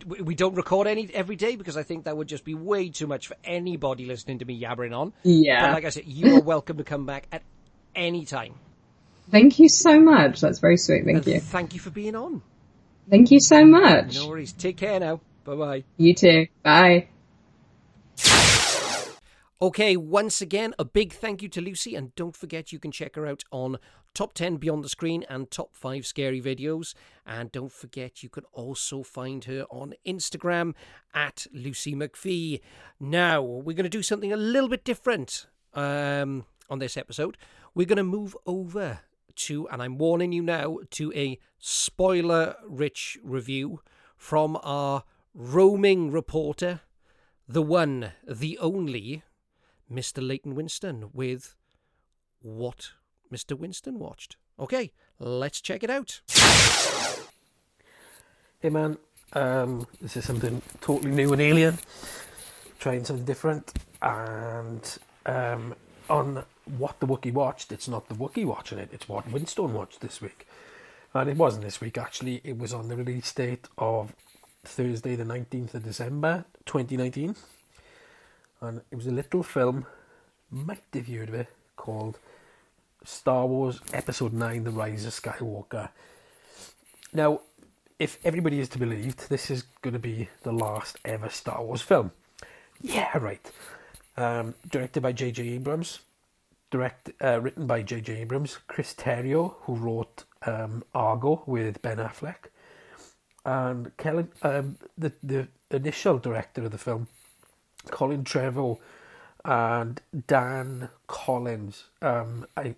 we, we don't record any every day because I think that would just be way too much for anybody listening to me yabbering on. Yeah. But like I said, you are welcome to come back at any time. Thank you so much. That's very sweet. Thank And you. Thank you for being on. Thank you so much. No worries. Take care now. Bye bye. You too. Bye. Okay, once again, a big thank you to Lucy, and don't forget you can check her out on Top 10 Beyond the Screen and Top 5 Scary Videos. And don't forget you can also find her on Instagram at Lucy McPhee. Now, we're going to do something a little bit different um, on this episode. We're going to move over to, and I'm warning you now, to a spoiler rich review from our roaming reporter, the one, the only, Mr. Leighton Winston with what Mr. Winston watched. Okay, let's check it out. Hey man, um, this is something totally new and alien. Trying something different, and um, on what the Wookiee watched, it's not the Wookiee watching it; it's what Winstone watched this week. And it wasn't this week actually; it was on the release date of Thursday, the nineteenth of December, twenty nineteen, and it was a little film. Might have heard of it? Called Star Wars Episode Nine: The Rise of Skywalker. Now, if everybody is to be believed, this is going to be the last ever Star Wars film. Yeah, right. Um, directed by J.J. Abrams, direct uh, written by J.J. Abrams, Chris Terrio, who wrote um, Argo with Ben Affleck, and Kellen, um, the the initial director of the film, Colin Trevorrow, and Dan Collins. Um, I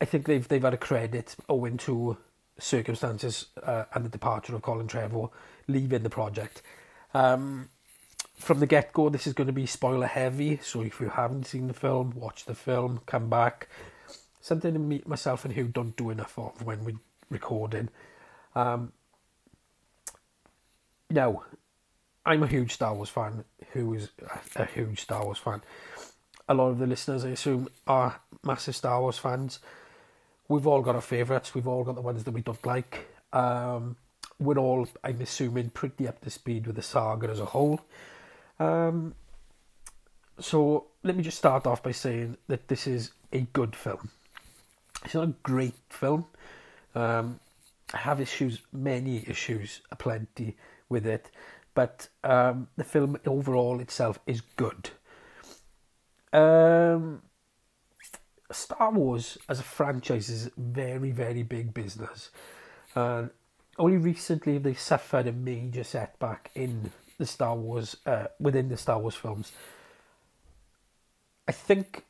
I think they've they've had a credit owing to circumstances uh, and the departure of Colin Trevorrow leaving the project. Um, from the get go, this is going to be spoiler heavy. So if you haven't seen the film, watch the film, come back. something to me, myself and Hugh don't do enough of when we're recording. Um, now, I'm a huge Star Wars fan. Who is a, huge Star Wars fan? A lot of the listeners, I assume, are massive Star Wars fans. We've all got our favourites. We've all got the ones that we don't like. Um, we're all, I'm assuming, pretty up to speed with the saga as a whole. Um, so let me just start off by saying that this is a good film. It's not a great film. Um, I have issues, many issues, aplenty with it, but um, the film overall itself is good. Um, Star Wars as a franchise is very, very big business, and only recently have they suffered a major setback in the Star Wars uh, within the Star Wars films. I think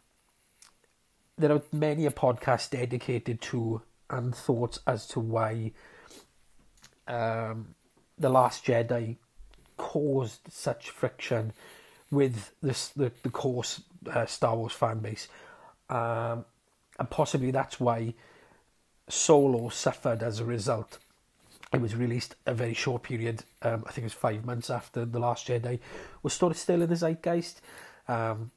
there are many a podcast dedicated to and thoughts as to why um, the Last Jedi caused such friction with this the the core uh, Star Wars fan base, um, and possibly that's why Solo suffered as a result. It was released a very short period. Um, I think it was five months after the Last Jedi was sort of still in the zeitgeist. Um,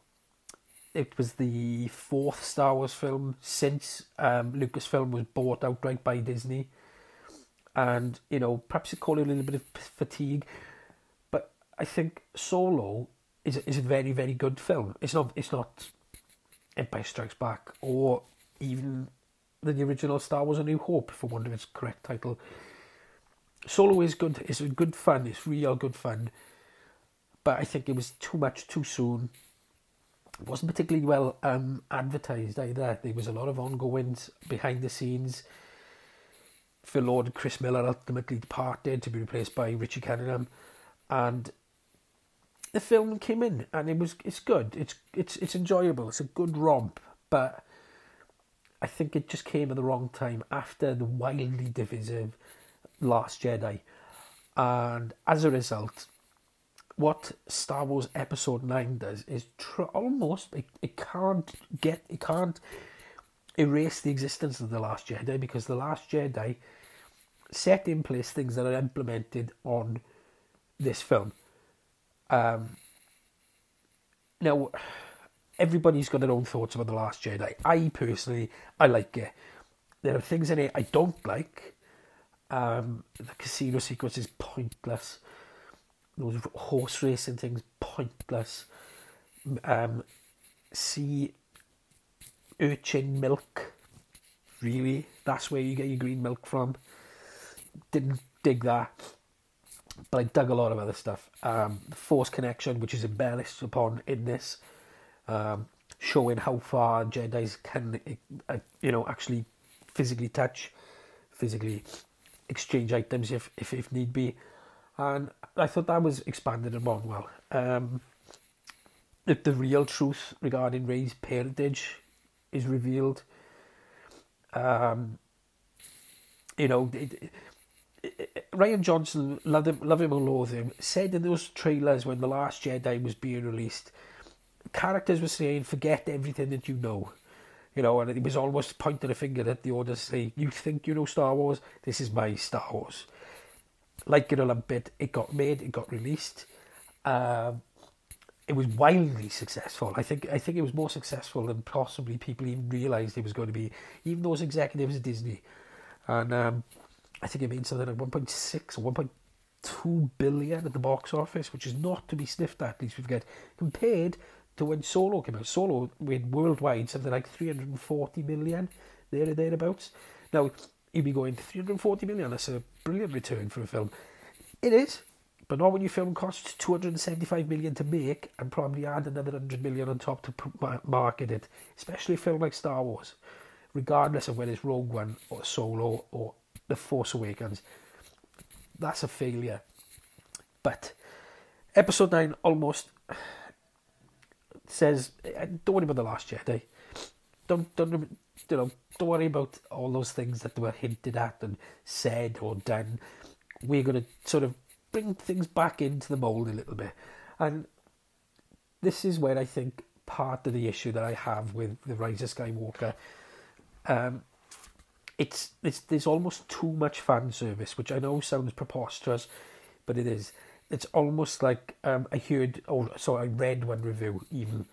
it was the fourth Star Wars film since um, Lucasfilm was bought outright by Disney, and you know perhaps it caused a little bit of fatigue, I think Solo is is a very very good film. It's not it's not Empire Strikes Back or even the original Star Wars: A New Hope, for want of its correct title. Solo is good. It's a good fun. It's real good fun. But I think it was too much too soon. It wasn't particularly well um, advertised either. There was a lot of ongoings behind the scenes. Phil Lord and Chris Miller ultimately departed to be replaced by Richie Cunningham, and the film came in and it was it's good. It's it's it's enjoyable. It's a good romp, but I think it just came at the wrong time after the wildly divisive Last Jedi, and as a result, what Star Wars Episode Nine does is tr- almost it, it can't get it can't erase the existence of the Last Jedi because the Last Jedi set in place things that are implemented on this film. Um, now, everybody's got their own thoughts about the Last Jedi. I personally, I like it. There are things in it I don't like. Um, the casino sequence is pointless. Those horse racing things pointless. Um, sea urchin milk, really? That's where you get your green milk from. Didn't dig that, but I dug a lot of other stuff. Um, the Force connection, which is embellished upon in this, um, showing how far Jedi's can, uh, you know, actually physically touch, physically exchange items if, if, if need be. And I thought that was expanded upon well. Um, the, the real truth regarding Rey's parentage is revealed. Um, you know, it, it, Rian Johnson, love him, love him or loathe him, said in those trailers when The Last Jedi was being released, characters were saying, forget everything that you know. You know, and it was almost pointing a finger at the audience saying, you think you know Star Wars? This is my Star Wars. Like lump it, it got made, it got released. Um, it was wildly successful. I think I think it was more successful than possibly people even realised it was going to be, even those executives at Disney. And um, I think it made something like 1.6 or 1.2 billion at the box office, which is not to be sniffed at, at least we forget, compared to when Solo came out. Solo made worldwide something like 340 million, there or thereabouts. Now, you'd be going 340 million, that's a brilliant return for a film. It is, but not when your film costs 275 million to make and probably add another 100 million on top to market it, especially a film like Star Wars, regardless of whether it's Rogue One or Solo or The Force Awakens. That's a failure. But episode 9 almost says, don't worry about The Last Jedi. Don't, don't, you know, don't worry about all those things that were hinted at and said or done. We're going to sort of bring things back into the mold a little bit. And this is where I think part of the issue that I have with the Rise of Skywalker Um, it's, it's there's almost too much fan service, which I know sounds preposterous, but it is. It's almost like um, I heard, or so I read one review even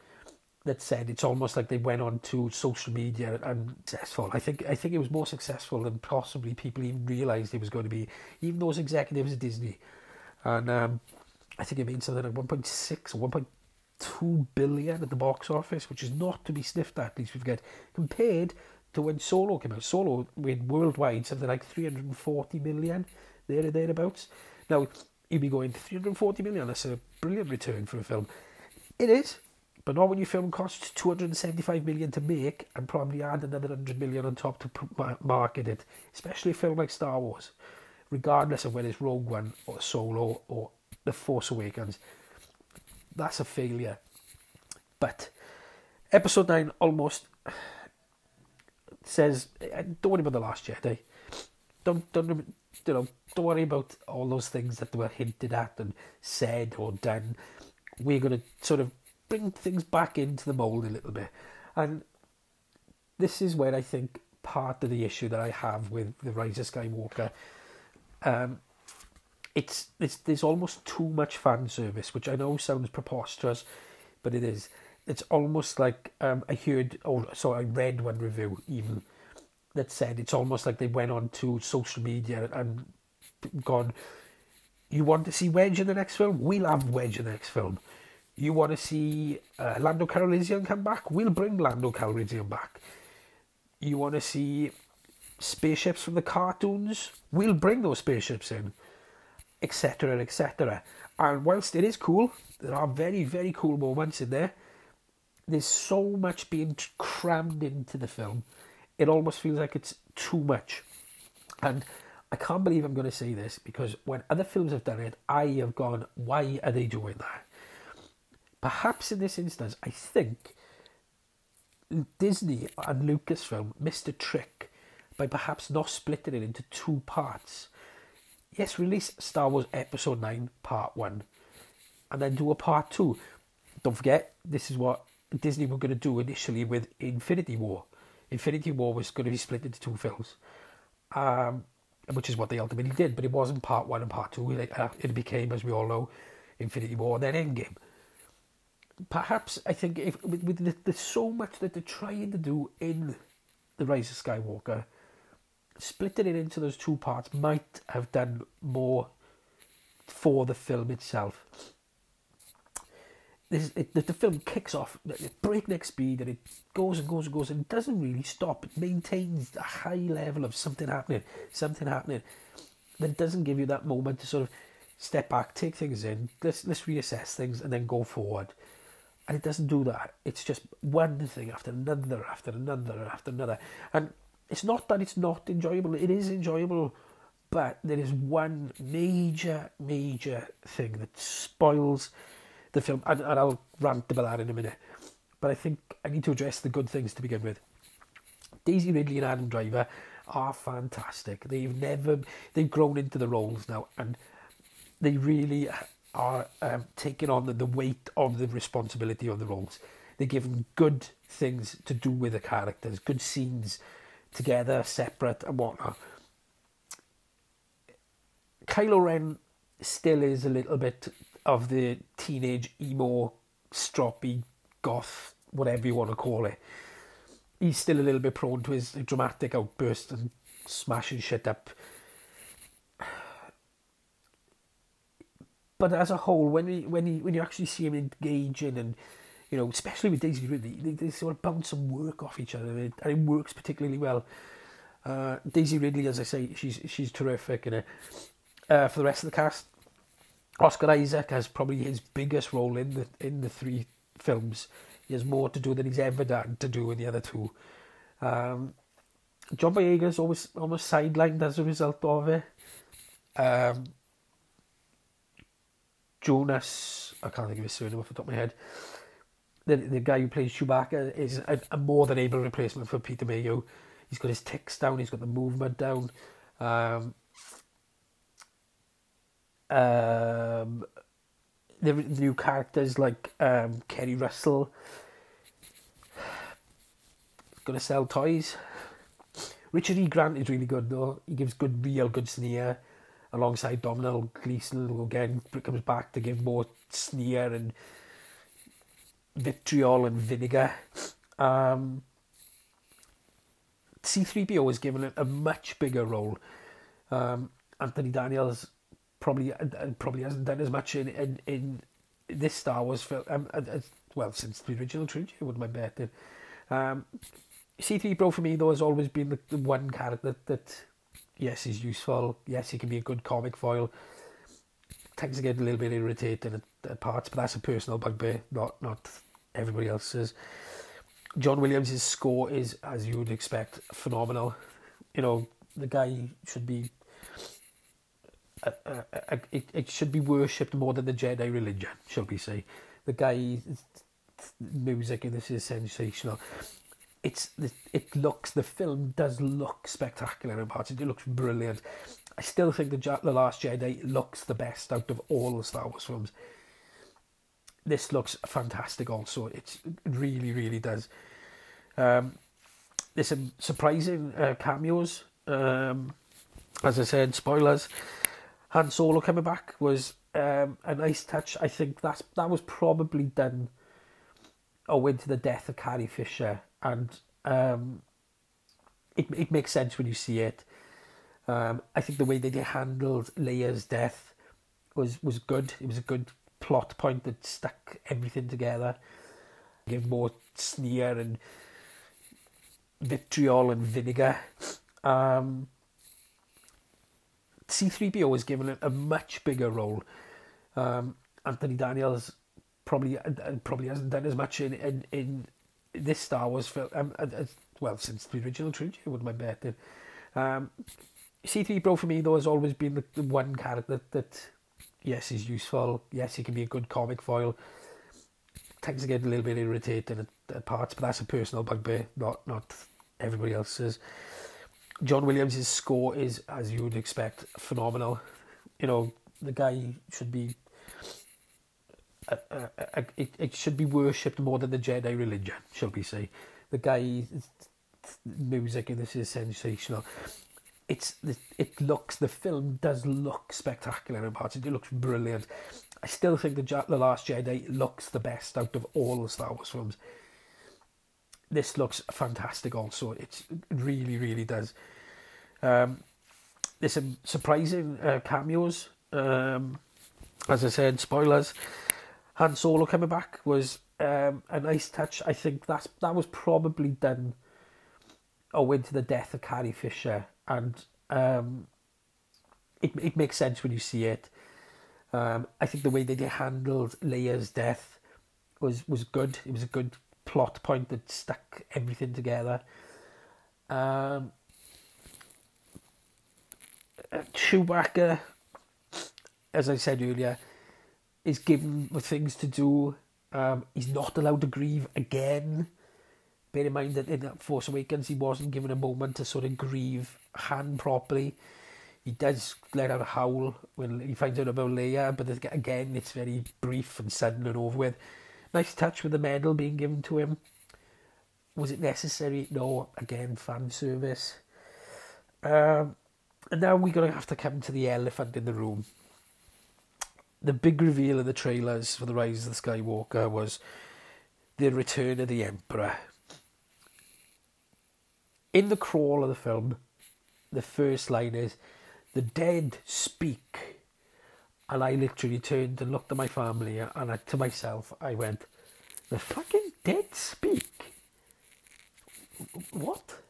that said it's almost like they went on to social media and successful. I think I think it was more successful than possibly people even realised it was going to be. Even those executives at Disney, and um, I think it made something like 1.6 or 1.2 billion at the box office, which is not to be sniffed at. At least we forget compared to when Solo came out. Solo made worldwide something like 340 million there or thereabouts. Now you'd be going 340 million. That's a brilliant return for a film. It is. But not when your film costs 275 million to make and probably add another 100 million on top to market it, especially a film like Star Wars, regardless of whether it's Rogue One or Solo or The Force Awakens. That's a failure. But episode 9 almost says, don't worry about The Last Jedi. Don't, don't, you know, don't worry about all those things that were hinted at and said or done. We're going to sort of bring things back into the mold a little bit. And this is where I think part of the issue that I have with the Rise of Skywalker. Um, it's, it's there's almost too much fan service, which I know sounds preposterous, but it is. It's almost like um, I heard, or so I read one review even that said it's almost like they went on to social media and gone. You want to see Wedge in the next film? We'll have Wedge in the next film. You want to see uh, Lando Calrissian come back? We'll bring Lando Calrissian back. You want to see spaceships from the cartoons? We'll bring those spaceships in, etc., etc. And whilst it is cool, there are very, very cool moments in there. There's so much being crammed into the film. It almost feels like it's too much. And I can't believe I'm going to say this because when other films have done it, I have gone, why are they doing that? Perhaps in this instance, I think Disney and Lucasfilm missed a trick by perhaps not splitting it into two parts. Yes, release Star Wars Episode 9 Part 1 and then do a Part 2. Don't forget, this is what Disney were going to do initially with Infinity War. Infinity War was going to be split into two films, um, which is what they ultimately did, but it wasn't Part 1 and Part 2. It, uh, it became, as we all know, Infinity War and then Endgame perhaps I think if with, with the, there's so much that they're trying to do in the Rise of Skywalker, splitting it into those two parts might have done more for the film itself. This, it, the, the film kicks off at breakneck speed and it goes and goes and goes and it doesn't really stop. It maintains a high level of something happening, something happening. That doesn't give you that moment to sort of step back, take things in, let's let's reassess things, and then go forward. And it doesn't do that. It's just one thing after another, after another, after another. And it's not that it's not enjoyable, it is enjoyable, but there is one major, major thing that spoils the film. And, and I'll rant about that in a minute. But I think I need to address the good things to begin with. Daisy Ridley and Adam Driver are fantastic. They've never, they've grown into the roles now, and they really are um, taking on the, the weight of the responsibility of the roles. They're given good things to do with the characters, good scenes together, separate and whatnot. Kylo Ren still is a little bit of the teenage emo, stroppy, goth, whatever you want to call it. He's still a little bit prone to his dramatic outbursts and smashing shit up But as a whole, when he, when he, when you actually see him engaging and you know, especially with Daisy Ridley, they, they sort of bounce some work off each other, and it, works particularly well. Uh, Daisy Ridley, as I say, she's she's terrific, and uh, for the rest of the cast, Oscar Isaac has probably his biggest role in the in the three films. He has more to do than he's ever done to do in the other two. Um, John Boyega is always almost sidelined as a result of it. Um, Jonas, I can't think of his surname off the top of my head. The, the guy who plays Chewbacca is a, a more than able replacement for Peter Mayhew. He's got his ticks down, he's got the movement down. Um, um, the, new characters like um, Keri Russell to sell toys. Richard E. Grant is really good though. He gives good, real good sneer alongside Domhnall Gleeson, who again comes back to give more sneer and vitriol and vinegar. Um, C3PO is given a much bigger role. Um, Anthony Daniels probably probably hasn't done as much in in, in this Star Wars film. Um, uh, uh, well, since the original trilogy, would my bet. In. Um, C3PO for me though has always been the, the one character that, that yes is useful. Yes, he can be a good comic foil. Tends to get a little bit irritating at, at parts, but that's a personal bugbear, not not everybody else's. John Williams' score is, as you would expect, phenomenal. You know, the guy should be. Uh, uh, uh, it, it should be worshipped more than the Jedi religion, shall we say? The guy, music in this is sensational. It's it looks the film does look spectacular in parts. It looks brilliant. I still think the the Last Jedi looks the best out of all the Star Wars films this looks fantastic also. It's, it really, really does. Um, there's some surprising cameos. Um, as I said, spoilers. Han Solo coming back was um, a nice touch. I think that's that was probably done owing to the death of Carrie Fisher, and um, it it makes sense when you see it. Um, I think the way that they handled Leia's death was was good. It was a good plot point that stuck everything together. Give more sneer and vitriol and vinegar. Um, C3PO was given a, a much bigger role. Um, Anthony Daniels probably uh, probably hasn't done as much in in, in this Star Wars film. Um, uh, uh, well, since the original trilogy, would my bet. Um, C3PO for me though has always been the, the one character that, that yes, is useful. Yes, he can be a good comic foil. Tends to get a little bit irritating at, at parts, but that's a personal bugbear, not not everybody else's. John Williams' score is, as you would expect, phenomenal. You know, the guy should be. It, it should be worshipped more than the Jedi religion, shall we say. The guy's music in this is sensational it's it looks the film does look spectacular in parts. It looks brilliant. I still think the the Last Jedi looks the best out of all the Star Wars films. This looks fantastic. Also, it's, it really really does. Um, there's some surprising uh, cameos. Um, as I said, spoilers. Han Solo coming back was um, a nice touch. I think that's that was probably done owing to the death of Carrie Fisher and um, it it makes sense when you see it. Um, I think the way they handled Leia's death was was good. It was a good plot point that stuck everything together. Um, Chewbacca, as I said earlier, is given with things to do. Um, he's not allowed to grieve again. Bear in mind that in that Force Awakens he wasn't given a moment to sort of grieve Han properly. He does let out a howl when he finds out about Leia, but again it's very brief and sudden and over with. Nice touch with the medal being given to him. Was it necessary? No. Again, fan service. Um, and now we're going to have to come to the elephant in the room. The big reveal of the trailers for The Rise of the Skywalker was the return of the Emperor in the crawl of the film, the first line is, "The dead speak," and I literally turned and looked at my family and I, to myself, I went, "The fucking dead speak." What?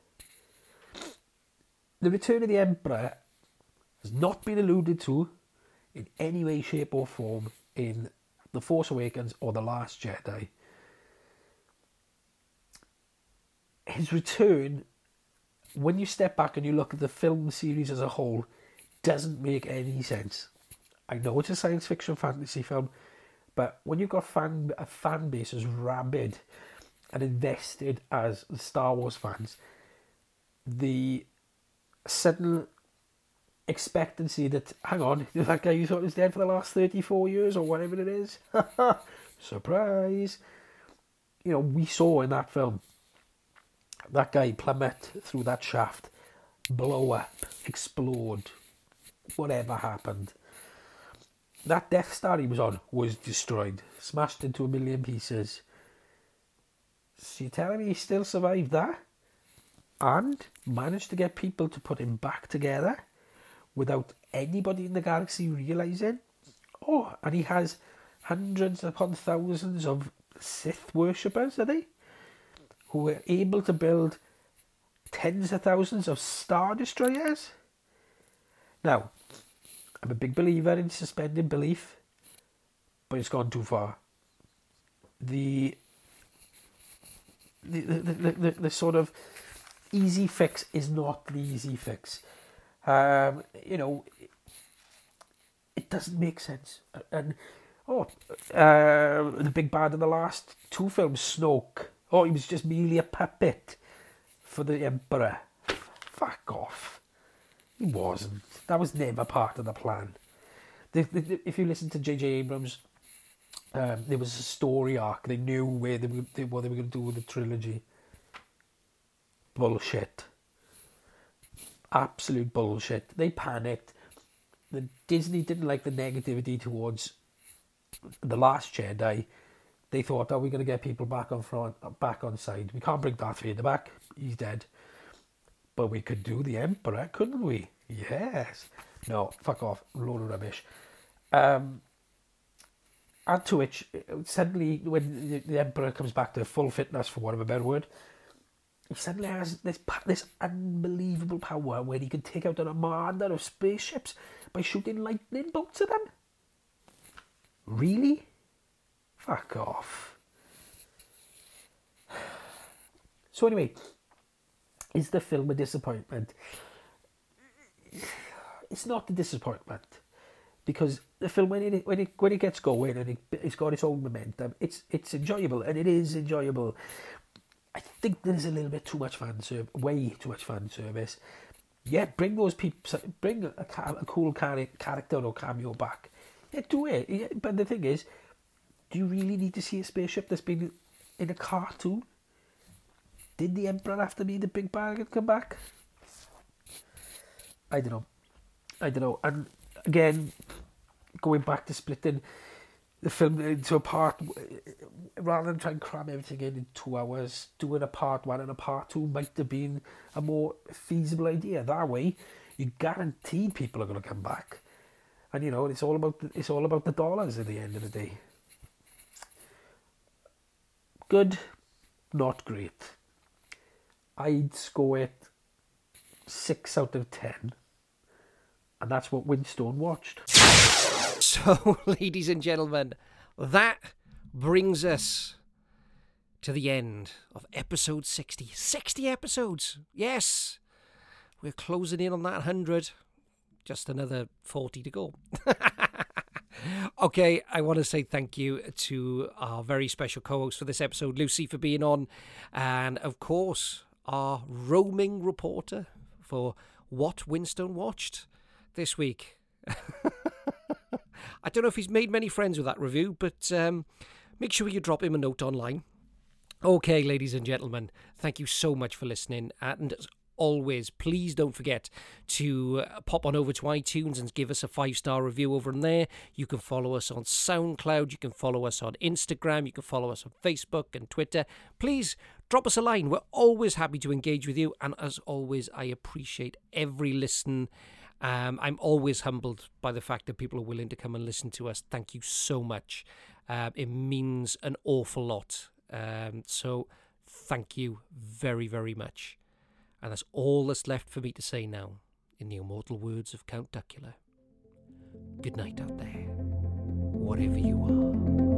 The return of the Emperor has not been alluded to in any way, shape, or form in The Force Awakens or The Last Jedi. His return when you step back and you look at the film series as a whole, doesn't make any sense. I know it's a science fiction fantasy film, but when you've got fan a fan base as rabid and invested as the Star Wars fans, the sudden expectancy that hang on, that guy you thought was dead for the last thirty four years or whatever it is, surprise. You know, we saw in that film that guy plummet through that shaft blow up, explode, whatever happened. That Death Star he was on was destroyed, smashed into a million pieces. So you're telling me he still survived that? And managed to get people to put him back together without anybody in the galaxy realizing? Oh, and he has hundreds upon thousands of Sith worshippers, are they? Who were able to build tens of thousands of Star Destroyers? Now, I'm a big believer in suspending belief, but it's gone too far. The the, the, the, the, the sort of easy fix is not the easy fix. Um, you know, it doesn't make sense. And oh, uh, the big bad in the last two films, Snoke. Oh, he was just merely a puppet for the Emperor. Fuck off. He wasn't. That was never part of the plan. The, the, the, if you listen to J.J. Abrams, um, there was a story arc. They knew where they were, they, what they were going to do with the trilogy. Bullshit. Absolute bullshit. They panicked. The Disney didn't like the negativity towards the Last Jedi. They thought, "Are we going to get people back on front, back on side? We can't bring Darth Vader back. He's dead." But we could do the Emperor, couldn't we? Yes. No, fuck off. Load of rubbish. Um, add to which, suddenly, when the, Emperor comes back to full fitness, for want of a better word, suddenly has this this unbelievable power where he can take out an armada of spaceships by shooting lightning bolts at them. Really? Fuck off. So anyway, is the film a disappointment? It's not a disappointment because the film when it when it when it gets going and it, it's got its own momentum, it's it's enjoyable and it is enjoyable. I think there's a little bit too much fan service, way too much fan service. Yeah, bring those people, bring a, a cool character or cameo back. Yeah, do it. Yeah, but the thing is, do you really need to see a spaceship that's been in a cartoon? Did the Emperor have to be the big bag come back? I don't know. I don't know. And again, going back to splitting the film uh, into a part, uh, rather than trying to cram everything in in two hours, doing a part one and a part two might have been a more feasible idea. That way, you guarantee people are going to come back. And you know, it's all about the, it's all about the dollars at the end of the day. Good, not great. I'd score it six out of ten. And that's what Winstone watched. So, ladies and gentlemen, that brings us to the end of episode 60. 60 episodes! Yes! We're closing in on that 100. Just another 40 to go. okay, I want to say thank you to our very special co host for this episode, Lucy, for being on. And of course, our roaming reporter for What Winstone Watched this week. I don't know if he's made many friends with that review, but um, make sure you drop him a note online. Okay, ladies and gentlemen, thank you so much for listening. And as always, please don't forget to uh, pop on over to iTunes and give us a five star review over there. You can follow us on SoundCloud, you can follow us on Instagram, you can follow us on Facebook and Twitter. Please drop us a line. We're always happy to engage with you. And as always, I appreciate every listen. Um, I'm always humbled by the fact that people are willing to come and listen to us. Thank you so much. Uh, it means an awful lot. Um, so thank you very, very much. And that's all that's left for me to say now, in the immortal words of Count Duckula. Good night out there, whatever you are.